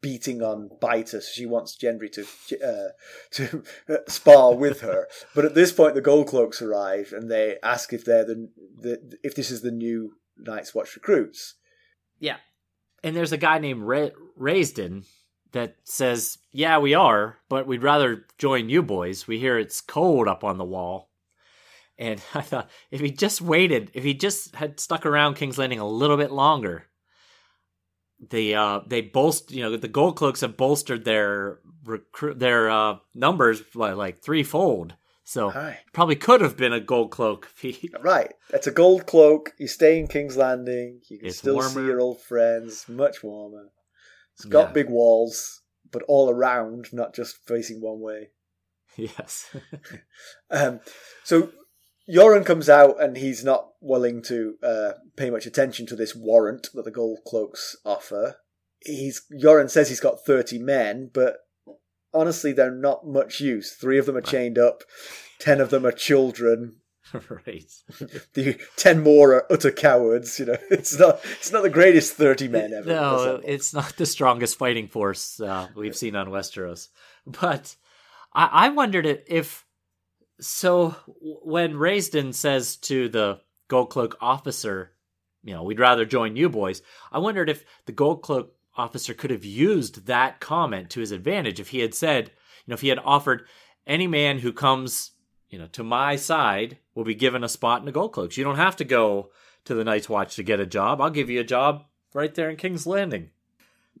beating on Biter. So she wants Gendry to uh, to spar with her. But at this point, the Gold Cloaks arrive and they ask if they're the, the if this is the new Night's Watch recruits. Yeah. And there's a guy named Ra- Raisden that says, Yeah, we are, but we'd rather join you boys. We hear it's cold up on the wall. And I thought, if he just waited, if he just had stuck around King's Landing a little bit longer, they uh they bolst you know the gold cloaks have bolstered their recruit their uh numbers by like threefold so Hi. probably could have been a gold cloak Right, it's a gold cloak. You stay in King's Landing. You can It's still see your old friends. Much warmer. It's got Yeah. big walls, but all around, not just facing one way. yes Um, so Yoren comes out and he's not willing to uh, pay much attention to this warrant that the gold cloaks offer. He's Yoren says he's got thirty men, but honestly, they're not much use. Three of them are chained up. Ten of them are children. right the ten more are utter cowards. You know, it's not it's not the greatest thirty men ever. No, it's not the strongest fighting force uh, we've seen on Westeros. But I, I wondered if so when Raisden says to the Gold Cloak officer, you know, we'd rather join you boys. I wondered if the Gold Cloak officer could have used that comment to his advantage if he had said, you know, if he had offered any man who comes, you know, to my side will be given a spot in the Gold Cloaks. You don't have to go to the Night's Watch to get a job. I'll give you a job right there in King's Landing.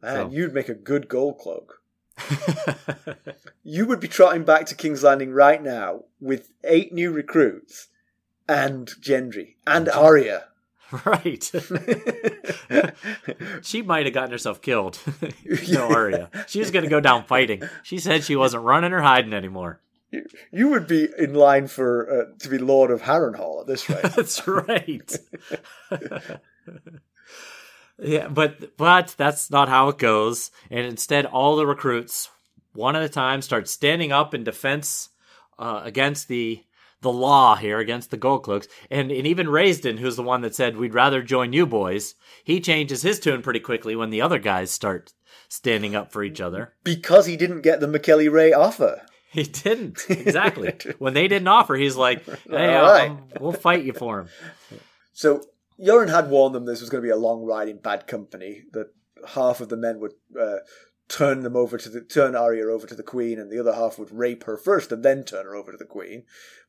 Man, so- you'd make a good gold cloak. You would be trotting back to King's Landing right now with eight new recruits and Gendry and Arya. right. she might have gotten herself killed. no, Arya. She was going to go down fighting. She said she wasn't running or hiding anymore. You, you would be in line for uh, to be Lord of Harrenhal at this rate. That's right. Yeah, but but that's not how it goes. And instead, all the recruits, one at a time, start standing up in defense uh, against the the law here, against the Gold Cloaks. And and even Raisden, who's the one that said we'd rather join you boys, he changes his tune pretty quickly when the other guys start standing up for each other. because he didn't get the Mackelly Ray offer. He didn't exactly when they didn't offer. He's like, "Hey, right. um, we'll fight you for him." So Yoren had warned them this was going to be a long ride in bad company. That half of the men would uh, turn them over to the turn Arya over to the Queen, and the other half would rape her first and then turn her over to the Queen.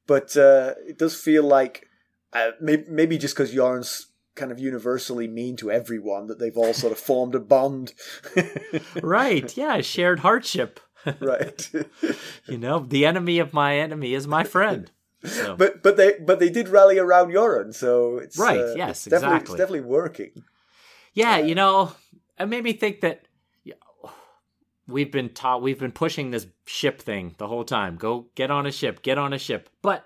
But uh, it does feel like uh, maybe, maybe just because Yoren's kind of universally mean to everyone that they've all sort of formed a bond. Right? Yeah, shared hardship. right. You know, the enemy of my enemy is my friend. So, but but they but they did rally around Yoren, so it's Right, uh, yes, it's definitely, exactly. It's definitely working. yeah, you know, it made me think that we've been taught we've been pushing this ship thing the whole time. Go get on a ship, get on a ship. But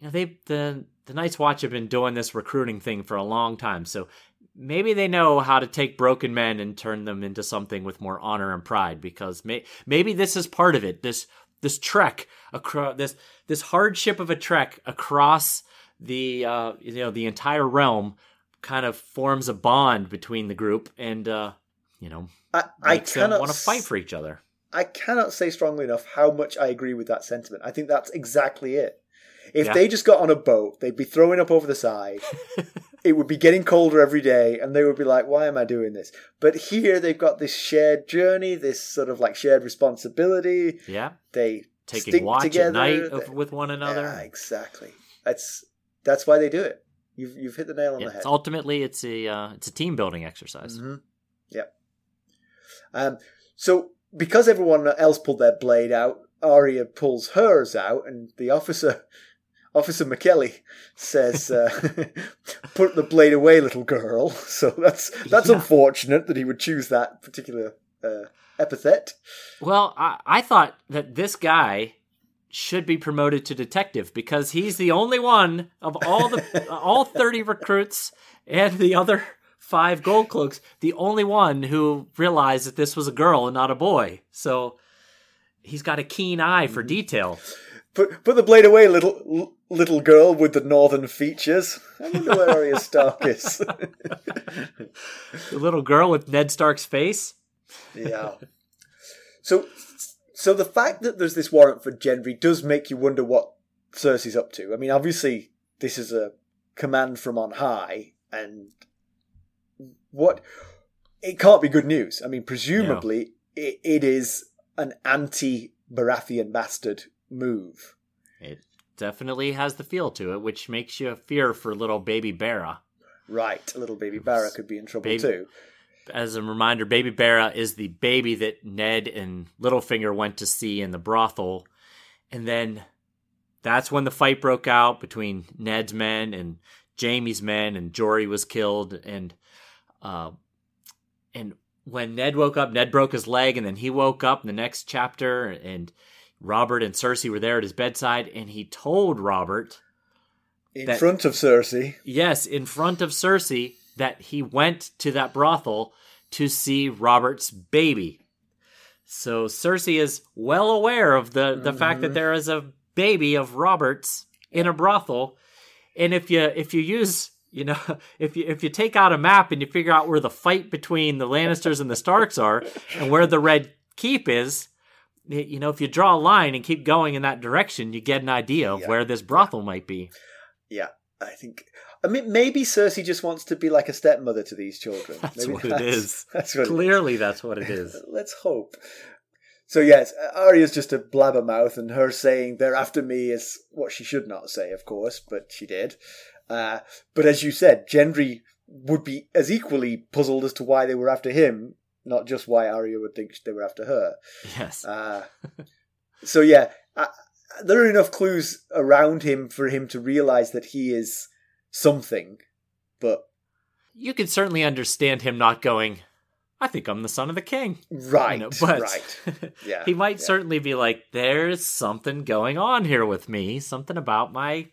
you know, they the the Night's Watch have been doing this recruiting thing for a long time, so maybe they know how to take broken men and turn them into something with more honor and pride. Because may, maybe this is part of it. This this trek across this this hardship of a trek across the uh, you know the entire realm kind of forms a bond between the group and uh, you know I, I cannot want to fight for each other. I cannot say strongly enough how much I agree with that sentiment. I think that's exactly it. If Yeah. they just got on a boat, they'd be throwing up over the side. it would be getting colder every day, and they would be like, "Why am I doing this?" But here they've got this shared journey, this sort of like shared responsibility. Yeah, They taking watch together. at night They- of, with one another. Yeah, exactly. That's that's why they do it. You've you've hit the nail on Yeah, the head. it's ultimately it's a uh, it's a team building exercise. hmm Yep. Um, so because everyone else pulled their blade out, Arya pulls hers out, and the officer, Officer Mackelly, says, uh, "Put the blade away, little girl." So that's that's Yeah. unfortunate that he would choose that particular uh, epithet. Well, I, I thought that this guy should be promoted to detective because he's the only one of all the all 30 recruits and the other five gold cloaks the only one who realized that this was a girl and not a boy so he's got a keen eye for detail Put put the blade away, little little girl with the northern features. I wonder where Arya Stark is. the little girl with ned stark's face Yeah. So, so the fact that there's this warrant for Gendry does make you wonder what Cersei's up to. I mean, obviously, this is a command from on high, and what it can't be good news. I mean, presumably, it, it is an anti-Baratheon bastard move. it definitely has the feel to it which makes you fear for little baby Barra. Right, little baby Barra could be in trouble Baby- too. as a reminder, Baby Barra is the baby that Ned and Littlefinger went to see in the brothel. And then that's when the fight broke out between Ned's men and Jaime's men, and Jory was killed. And uh, and when Ned woke up, Ned broke his leg, and then he woke up in the next chapter, and Robert and Cersei were there at his bedside, and he told Robert, In That- front of Cersei. yes, in front of Cersei, that he went to that brothel to see Robert's baby. So Cersei is well aware of the, the fact that mm-hmm. there is a baby of Robert's in a brothel. And if you if you use you know if you if you take out a map and you figure out where the fight between the Lannisters and the Starks are and where the Red Keep is, you know if you draw a line and keep going in that direction, you get an idea of Yeah. where this brothel might be. Yeah, I think. I mean, maybe Cersei just wants to be like a stepmother to these children. That's Maybe what it is. That's what it is. Clearly, that's what it is. Let's hope. So yes, Arya's just a blabbermouth, and her saying "they're after me" is what she should not say, of course, but she did. Uh, but as you said, Gendry would be as equally puzzled as to why they were after him, not just why Arya would think they were after her. Yes. Uh, so yeah, uh, there are enough clues around him for him to realize that he is something, but you can certainly understand him not going, I think I'm the son of the king. You right, know, but right, yeah, he might yeah. certainly be like, there's something going on here with me, something about my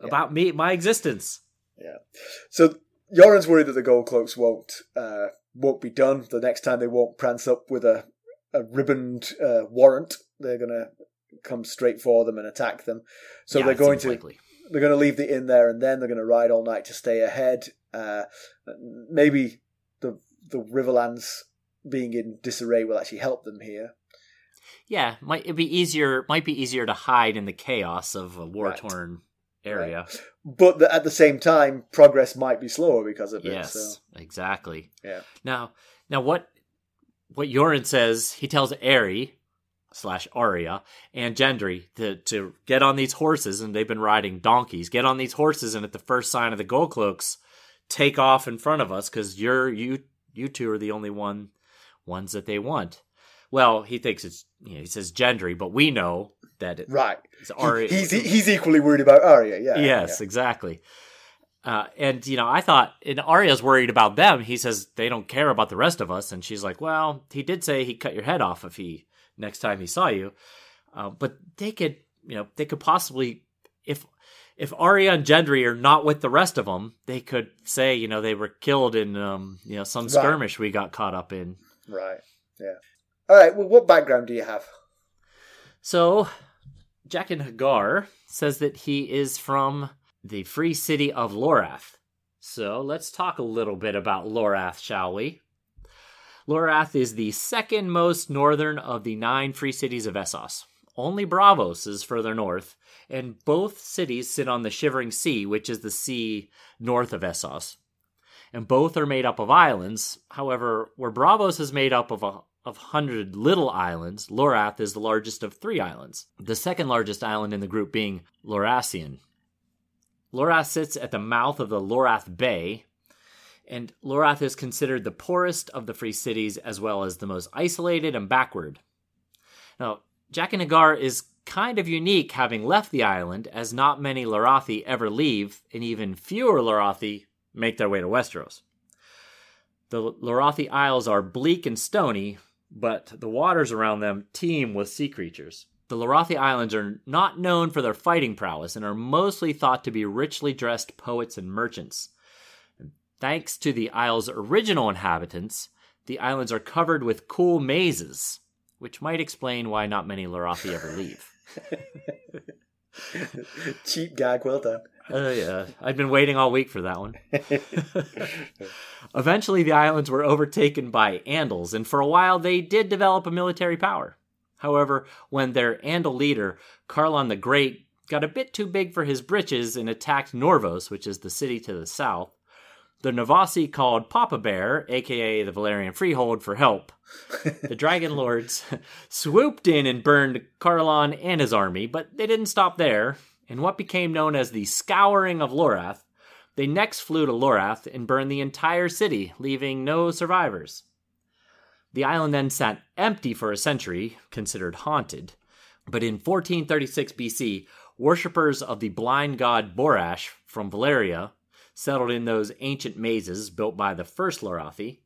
about me, my existence. Yeah. So Yoren's worried that the gold cloaks won't uh, won't be done. The next time they won't prance up with a a ribboned uh, warrant. They're gonna come straight for them and attack them. So Yeah, they're going to likely. they're going to leave the inn there, and then they're going to ride all night to stay ahead. Uh, maybe the the Riverlands being in disarray will actually help them here. Yeah, might it'd be easier. Might be easier to hide in the chaos of a war torn area. But the, at the same time, progress might be slower because of it. Yes, So, exactly. yeah. Now, now what what Yoren says, he tells Arry slash Arya and Gendry to to get on these horses, and they've been riding donkeys. Get on these horses, and at the first sign of the Gold Cloaks, take off in front of us because you're you you two are the only one ones that they want. Well, he thinks it's you know, he says Gendry, but we know that it, Right. it's Arya. He's he's equally worried about Arya. Yeah. Yes, exactly. Uh, and you know, I thought, and Arya's worried about them. He says they don't care about the rest of us, and she's like, "Well, he did say he'd cut your head off if he next time he saw you." Uh, but they could, you know, they could possibly, if if Arya and Gendry are not with the rest of them, they could say, you know, they were killed in, um, you know, some Right. skirmish we got caught up in. Right. Yeah. All right. Well, what background do you have? So, Jaqen H'ghar says that he is from the free city of Lorath. So, let's talk a little bit about Lorath, shall we? Lorath is the second most northern of the nine free cities of Essos. Only Braavos is further north, and both cities sit on the Shivering Sea, which is the sea north of Essos. And both are made up of islands. However, where Braavos is made up of a of hundred little islands, Lorath is the largest of three islands. The second largest island in the group being Lorassian. Lorath sits at the mouth of the Lorath Bay, and Lorath is considered the poorest of the free cities as well as the most isolated and backward. Now, Jaqen H'ghar is kind of unique having left the island, as not many Lorathi ever leave, and even fewer Lorathi make their way to Westeros. The Lorathi Isles are bleak and stony, but the waters around them teem with sea creatures. The Lorathi Islands are not known for their fighting prowess and are mostly thought to be richly dressed poets and merchants. Thanks to the isle's original inhabitants, the islands are covered with cool mazes, which might explain why not many Lorathi ever leave. Cheap gag. Well done. Oh, yeah. I'd been waiting all week for that one. Eventually, the islands were overtaken by Andals, and for a while they did develop a military power. However, when their Andal leader, Qarlon the Great, got a bit too big for his britches and attacked Norvos, which is the city to the south, the Navasi called Papa Bear, aka the Valyrian Freehold, for help. the Dragon Lords swooped in and burned Qarlon and his army, but they didn't stop there. In what became known as the Scouring of Lorath, they next flew to Lorath and burned the entire city, leaving no survivors. The island then sat empty for a century, considered haunted. But in 1436 BC, worshippers of the blind god Borash from Valyria settled in those ancient mazes built by the first Lorathi,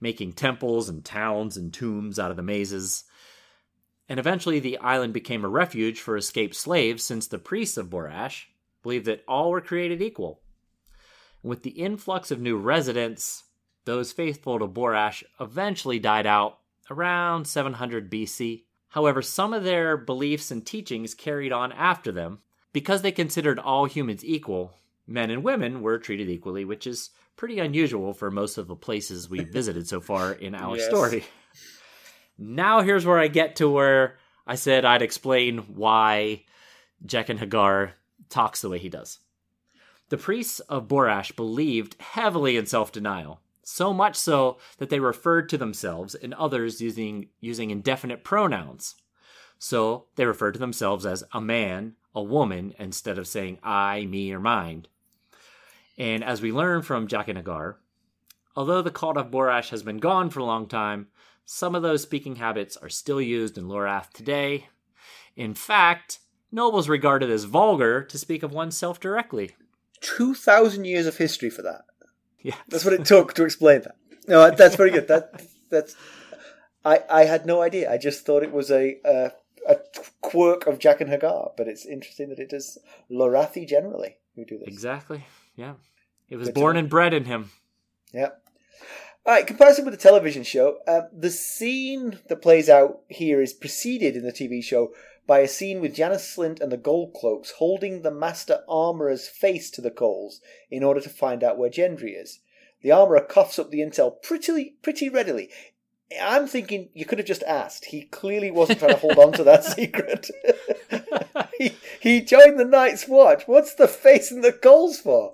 making temples and towns and tombs out of the mazes. And eventually the island became a refuge for escaped slaves since the priests of Borash believed that all were created equal. With the influx of new residents, those faithful to Borash eventually died out around 700 BC. However, some of their beliefs and teachings carried on after them. Because they considered all humans equal, men and women were treated equally, which is pretty unusual for most of the places we've visited so far in our Yes. story. Now here's where I get to where I said I'd explain why Jaqen H'ghar talks the way he does. The priests of Borash believed heavily in self-denial, so much so that they referred to themselves and others using using indefinite pronouns. So they referred to themselves as a man, a woman, instead of saying I, me, or mine. And as we learn from Jaqen H'ghar, although the cult of Borash has been gone for a long time, some of those speaking habits are still used in Lorath today. In fact, nobles regarded as vulgar to speak of oneself directly. Two thousand years of history for that. Yeah. That's what it took to explain that. No, that's very good. That that's. I I had no idea. I just thought it was a a, a quirk of Jaqen H'ghar, but it's interesting that it is Lorathi generally who do this. Exactly. Yeah. It was Good born and bred in him. Yeah. All right. Comparison with the television show, um, the scene that plays out here is preceded in the TV show by a scene with Janos Slynt and the Gold Cloaks holding the Master Armourer's face to the coals in order to find out where Gendry is. The Armourer coughs up the intel pretty pretty readily. I'm thinking you could have just asked. He clearly wasn't trying to hold on to that secret. he, he joined the Night's Watch. What's the face in the coals for?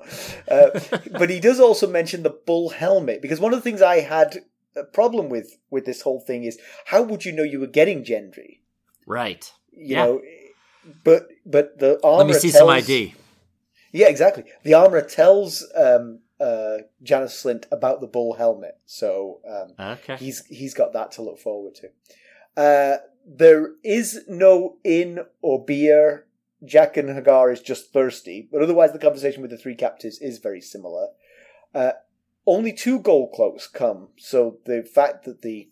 Uh, but he does also mention the bull helmet because one of the things I had a problem with with this whole thing is how would you know you were getting Gendry? Right. You Yeah. know, but but the armor. Let me see tells, some ID. Yeah, exactly. The armorer tells um, uh, Janos Slynt about the bull helmet, so um, Okay. he's he's got that to look forward to. Uh, there is no inn or beer. Jaqen H'ghar is just thirsty, but otherwise the conversation with the three captives is very similar. Uh, only two gold cloaks come, so the fact that the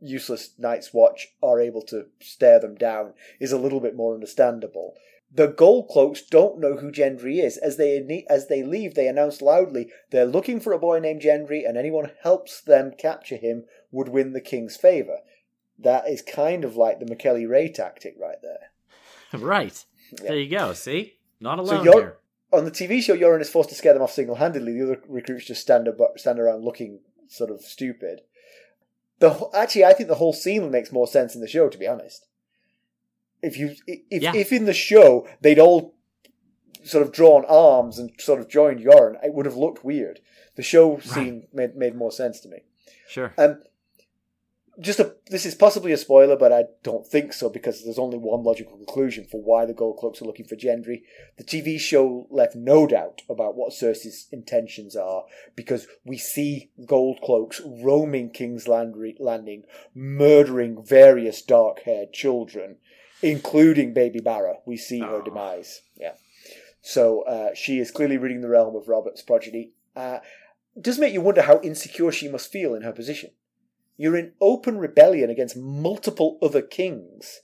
useless Night's Watch are able to stare them down is a little bit more understandable. The gold cloaks don't know who Gendry is. As they as they leave, they announce loudly they're looking for a boy named Gendry, and anyone helps them capture him would win the king's favor. That is kind of like the Mackelly Ray tactic right there. right. Yeah. There you go. See? Not So alone you're- here. On the TV show, Yoren is forced to scare them off single-handedly. The other recruits just stand ab- stand around looking sort of stupid. The actually, I think the whole scene makes more sense in the show. To be honest, if you if Yeah. if in the show they'd all sort of drawn arms and sort of joined Yoren, it would have looked weird. The show scene made made more sense to me. Sure. Um, just a this is possibly a spoiler, but I don't think so because there's only one logical conclusion for why the Gold Cloaks are looking for Gendry. The TV show left no doubt about what Cersei's intentions are because we see Gold Cloaks roaming King's Landing, murdering various dark-haired children, including Baby Barra. We see her Oh. demise. Yeah. So uh, she is clearly reading the realm of Robert's progeny. Uh, it does make you wonder how insecure she must feel in her position. You're in open rebellion against multiple other kings,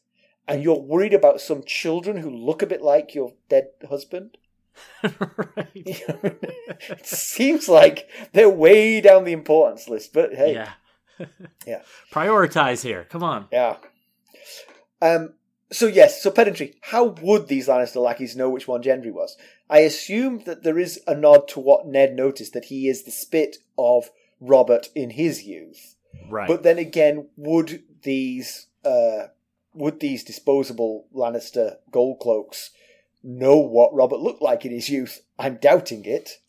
and you're worried about some children who look a bit like your dead husband? right. it seems like they're way down the importance list, but hey. Yeah. Yeah. Prioritize here. Come on. Yeah. Um. So yes, so pedantry. How would these Lannister lackeys know which one Gendry was? I assume that there is a nod to what Ned noticed that he is the spit of Robert in his youth. Right. But then again, would these uh, would these disposable Lannister gold cloaks know what Robert looked like in his youth? I'm doubting it.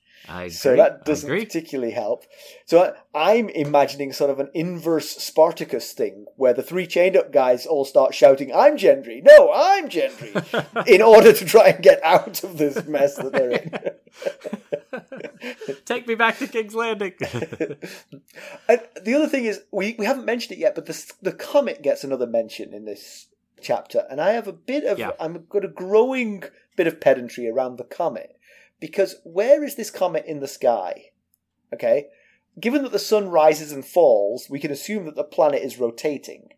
So that doesn't particularly help. So I, I'm imagining sort of an inverse Spartacus thing where the three chained up guys all start shouting, I'm Gendry! No, I'm Gendry! in order to try and get out of this mess that they're in. Take me back to King's Landing. and the other thing is, we, we haven't mentioned it yet, but the, the comet gets another mention in this chapter. And I have a bit of, Yeah. I'm got a growing bit of pedantry around the comet. Because where is this comet in the sky? Okay. Given that the sun rises and falls, we can assume that the planet is rotating.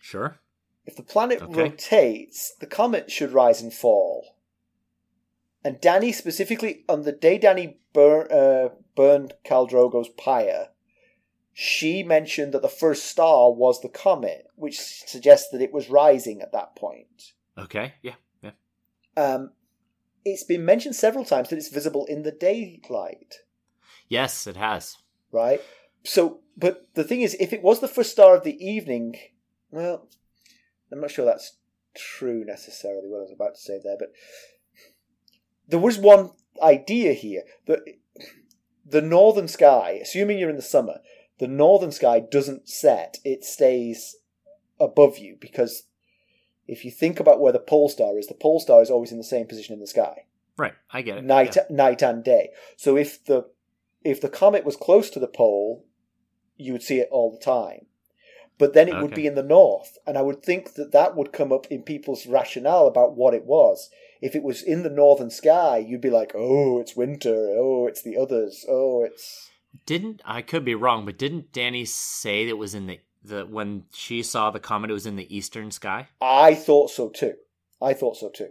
sure. If the planet Okay. rotates, the comet should rise and fall. And Dany specifically on the day Dany bur- uh, burned Khal Drogo's pyre, she mentioned that the first star was the comet, which suggests that it was rising at that point. Okay. Yeah. Yeah. Um, it's been mentioned several times that it's visible in the daylight, Yes, it has. right? So, but the thing is, if it was the first star of the evening, well, I'm not sure that's true necessarily. What I was about to say there, but there was one idea here that the northern sky, assuming you're in the summer, the northern sky doesn't set; it stays above you because if you think about where the pole star is, the pole star is always in the same position in the sky Right. I get it. night Yeah. night and day. So if the if the comet was close to the pole, you would see it all the time. But then it would be in the north, and I would think that that would come up in people's rationale about what it was. If it was in the northern sky, you'd be like, "Oh, it's winter. Oh, it's the others. Oh, it's." Didn't I could be wrong, but didn't Dany say that it was in the the when she saw the comet it was in the eastern sky? I thought so too. I thought so too.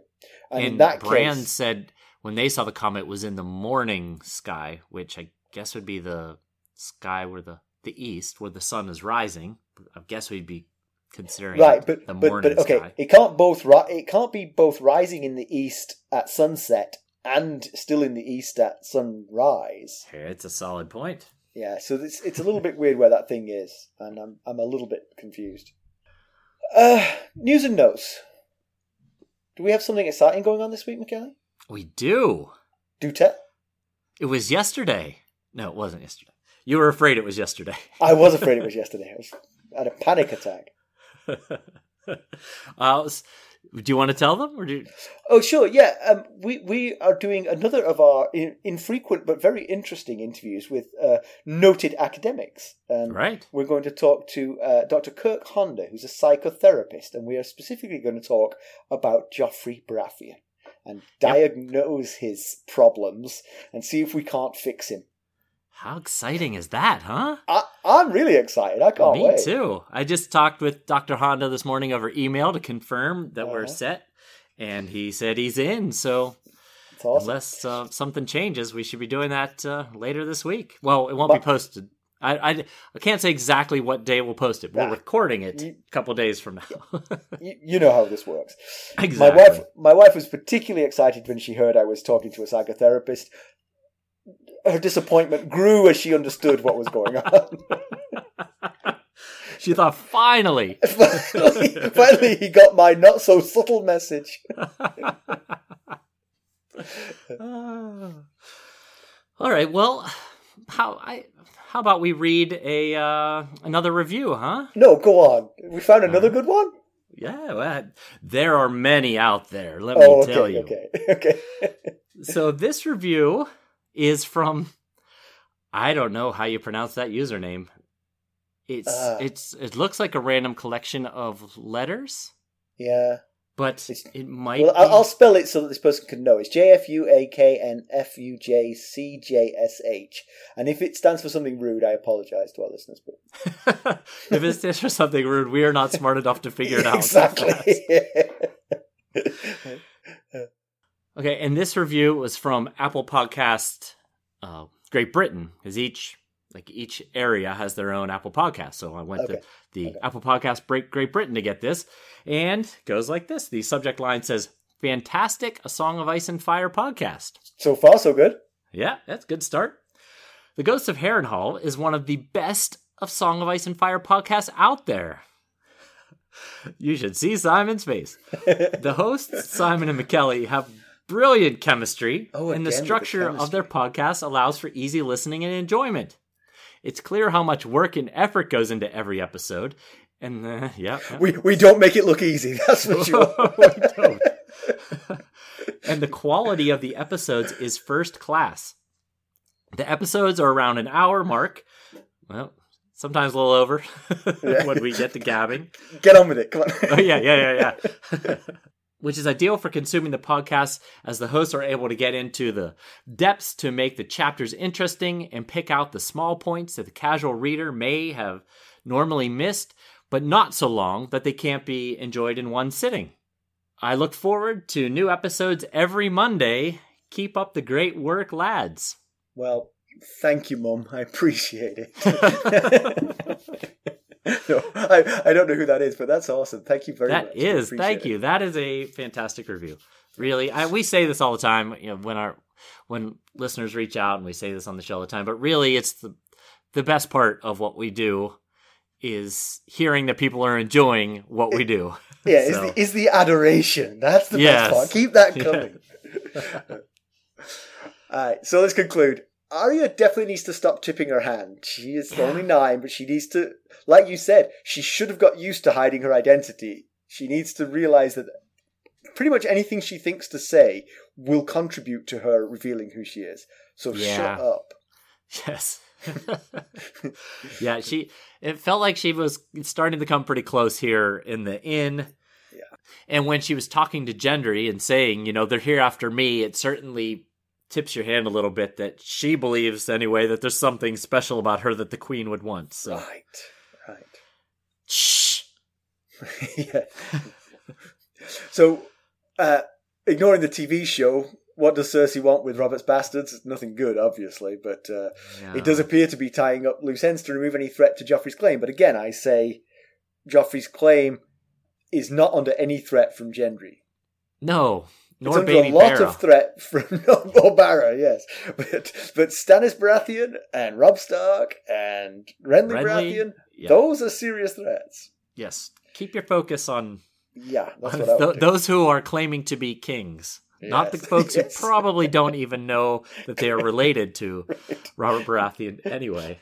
And, in that Bran case, said when they saw the comet it was in the morning sky, which I guess would be the sky where the the east where the sun is rising. I guess we'd be considering right, but the but, morning but okay, sky. it can't both ri- it can't be both rising in the east at sunset and still in the east at sunrise. It's a solid point. Yeah, so it's it's a little bit weird where that thing is, and I'm I'm a little bit confused. Uh, news and notes. Do we have something exciting going on this week, Mackelly? We do. Do tell. It was yesterday. No, it wasn't yesterday. You were afraid it was yesterday. I was afraid it was yesterday. I, was, I had a panic attack. uh, do you want to tell them, or do you... Oh, sure. Yeah, um, we we are doing another of our in, infrequent but very interesting interviews with uh, noted academics. Um, right? We're going to talk to uh, Dr. Kirk Honda, who's a psychotherapist, and we are specifically going to talk about Joffrey Baratheon and diagnose his problems and see if we can't fix him. How exciting is that, huh? I, I'm really excited. I can't Me wait. too. I just talked with Dr. Honda this morning over email to confirm that we're Uh-huh. set, and he said he's in. So awesome. unless uh, something changes, we should be doing that uh, later this week. Well, it won't be posted. I, I, I can't say exactly what day we'll post it. We're Ah, recording it you- a couple days from now. you, you know how this works. exactly. My wife, my wife was particularly excited when she heard I was talking to a psychotherapist. Her disappointment grew as she understood what was going on. she thought finally. finally, finally, he got my not so subtle message. Ah. all right. Well, how I how about we read a uh, another review, huh? No, go on. We found another good one. Yeah, well, there are many out there. Let Oh, me okay, tell you. okay, okay. So this review is from I don't know how you pronounce that username. It's Ah. it's it looks like a random collection of letters, Yeah. but It's- it might. Well, be... I'll, I'll spell it so that this person can know. It's J F U A K N F U J C J S H. And if it stands for something rude, I apologise to our listeners. But if it's just for something rude, we are not smart enough to figure it out. exactly. Okay, and this review was from Apple Podcast uh, Great Britain, because each like each area has their own Apple Podcast. So I went Okay, to the Apple Podcast Break Great Britain to get this, and it goes like this: the subject line says, "Fantastic, a Song of Ice and Fire podcast." so far, so good. Yeah, that's a good start. The Ghost of Harrenhal is one of the best of Song of Ice and Fire podcasts out there. You should see Simon's face. the hosts, Simon and Mackelly, have brilliant chemistry, Oh, and the with the structure of their podcast allows for easy listening and enjoyment. It's clear how much work and effort goes into every episode, and uh, yeah, yeah. We we don't make it look easy. That's for sure. And the quality of the episodes is first class. The episodes are around an hour mark. Well, sometimes a little over when we get to gabbing. Get on with it. Come on. Oh, yeah, yeah, yeah, yeah. Which is ideal for consuming the podcast as the hosts are able to get into the depths to make the chapters interesting and pick out the small points that the casual reader may have normally missed, but not so long that they can't be enjoyed in one sitting. I look forward to new episodes every Monday. Keep up the great work, lads. Well, thank you, Mum. I appreciate it. no, I, I don't know who that is, but that's awesome. Thank you very much. That is, thank it. you. That is a fantastic review. Really, I, we say this all the time. You know, when our when listeners reach out and we say this on the show all the time. But really, it's the the best part of what we do is hearing that people are enjoying what we do. Yeah, is, So- the, is the adoration. That's the Yes. best part. Keep that Yeah. coming. All right, so let's conclude. Arya definitely needs to stop tipping her hand. She is Yeah. only nine, but she needs to, like you said, she should have got used to hiding her identity. She needs to realize that pretty much anything she thinks to say will contribute to her revealing who she is. So Yeah. shut up. Yes. yeah, she it felt like she was starting to come pretty close here in the inn. Yeah. And when she was talking to Gendry and saying, you know, they're here after me, it certainly tips your hand a little bit that she believes anyway that there's something special about her that the queen would want. So Right, right. shh. yeah. so, uh, ignoring the TV show, what does Cersei want with Robert's bastards? Nothing good, obviously, but uh, it does appear to be tying up loose ends to remove any threat to Joffrey's claim. But again, I say Joffrey's claim is not under any threat from Gendry. No. Nor under Baby a lot Barra. of threat from Barra, yes, but but Stannis Baratheon and Robb Stark and Renly, Renly, Baratheon, yeah. those are serious threats. Yes. Keep your focus on Yeah, that's on what th- those who are claiming to be kings. Not the folks yes. who probably don't even know that they are related to Robert Baratheon anyway.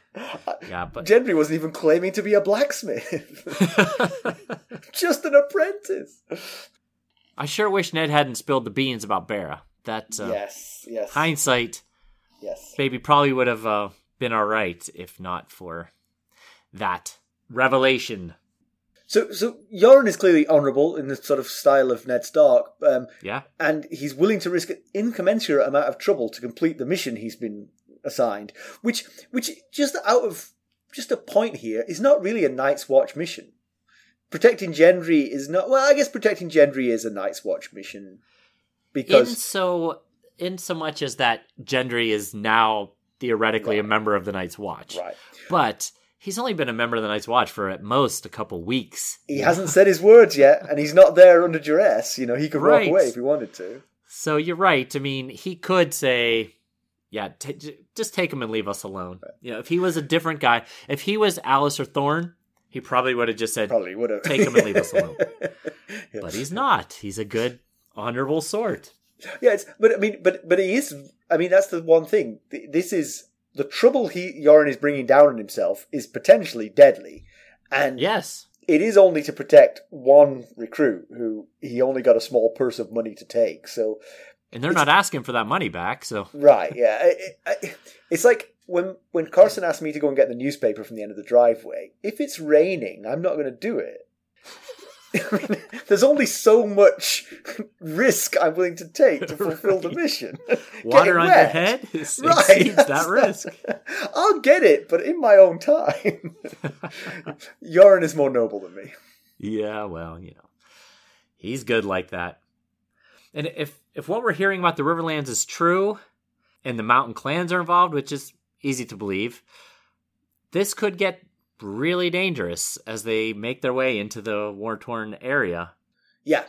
Yeah, but Gendry wasn't even claiming to be a blacksmith, just an apprentice. I sure wish Ned hadn't spilled the beans about Barra. That uh, yes, yes, hindsight, yes. baby probably would have uh, been all right if not for that revelation. So, so Yoren is clearly honourable in the sort of style of Ned Stark, um, Yeah, and he's willing to risk an incommensurate amount of trouble to complete the mission he's been assigned. Which, which, just out of just a point here, is not really a Night's Watch mission. Protecting Gendry is not. Well, I guess protecting Gendry is a Night's Watch mission because in so in so much as that Gendry is now theoretically a member of the Night's Watch, right, but he's only been a member of the Night's Watch for at most a couple weeks. he hasn't said his words yet, and he's not there under duress. You know, he could Right. walk away if he wanted to. So you're right. I mean, he could say, "Yeah, t- just take him and leave us alone." You know, if he was a different guy, if he was Alliser Thorne, he probably would have just said, Probably would have. Take him and leave us alone. Yeah. "But he's not. He's a good, honorable sort." Yeah, it's, but I mean, but but he is. I mean, that's the one thing. This is the trouble he Yoren is bringing down on himself is potentially deadly, and Yes, it is only to protect one recruit who he only got a small purse of money to take. So and they're not asking for that money back. So right, yeah, I- I- it's like when when Carson asked me to go and get the newspaper from the end of the driveway. If it's raining, I'm not going to do it. I mean, there's only so much risk I'm willing to take to fulfill the mission. water on your head exceeds Right, that risk. I'll get it, but in my own time. Yoren is more noble than me. Yeah, well, you know, he's good like that. And if if what we're hearing about the Riverlands is true, and the mountain clans are involved, which is easy to believe, this could get really dangerous as they make their way into the war torn area. Yeah,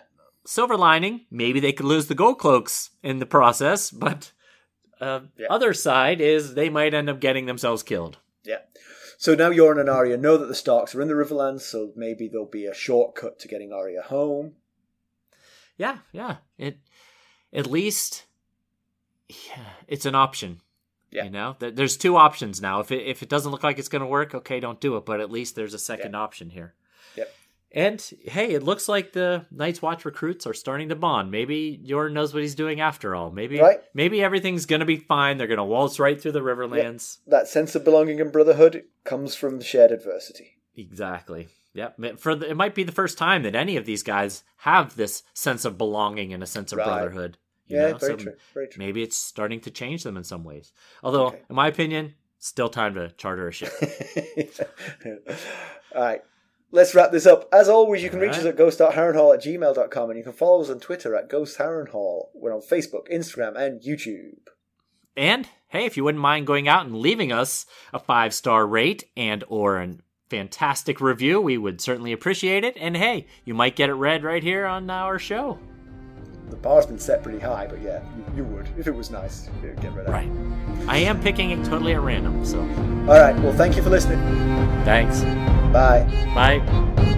Silver lining, maybe they could lose the gold cloaks in the process, but uh, Yeah. other side is they might end up getting themselves killed. yeah. So now Yoren and Arya know that the Starks are in the Riverlands, so maybe there'll be a shortcut to getting Arya home. Yeah, yeah. It at least yeah, it's an option. Yeah. You know, there's two options now. If it if it doesn't look like it's going to work, okay, don't do it. But at least there's a second option here. Yep. And hey, it looks like the Night's Watch recruits are starting to bond. Maybe Yoren knows what he's doing after all. Maybe Right. maybe everything's going to be fine. They're going to waltz right through the Riverlands. That sense of belonging and brotherhood comes from shared adversity. Exactly. Yep. For the, it might be the first time that any of these guys have this sense of belonging and a sense of Right. brotherhood. Yeah, know? very So true. Very true. maybe it's starting to change them in some ways. Although, Okay. in my opinion, still time to charter a ship. All right. Let's wrap this up. As always, you can reach us at ghost.harrenhall at gmail.com and you can follow us on Twitter at ghostharrenhall. We're on Facebook, Instagram, and YouTube. and hey, if you wouldn't mind going out and leaving us a five star rate and or a fantastic review, we would certainly appreciate it. And hey, you might get it read right here on our show. The bar's been set pretty high, but yeah, you, you would. If it was nice, you'd get rid of it. Right. I am picking it totally at random, so All right. Well, thank you for listening. thanks. Bye. Bye.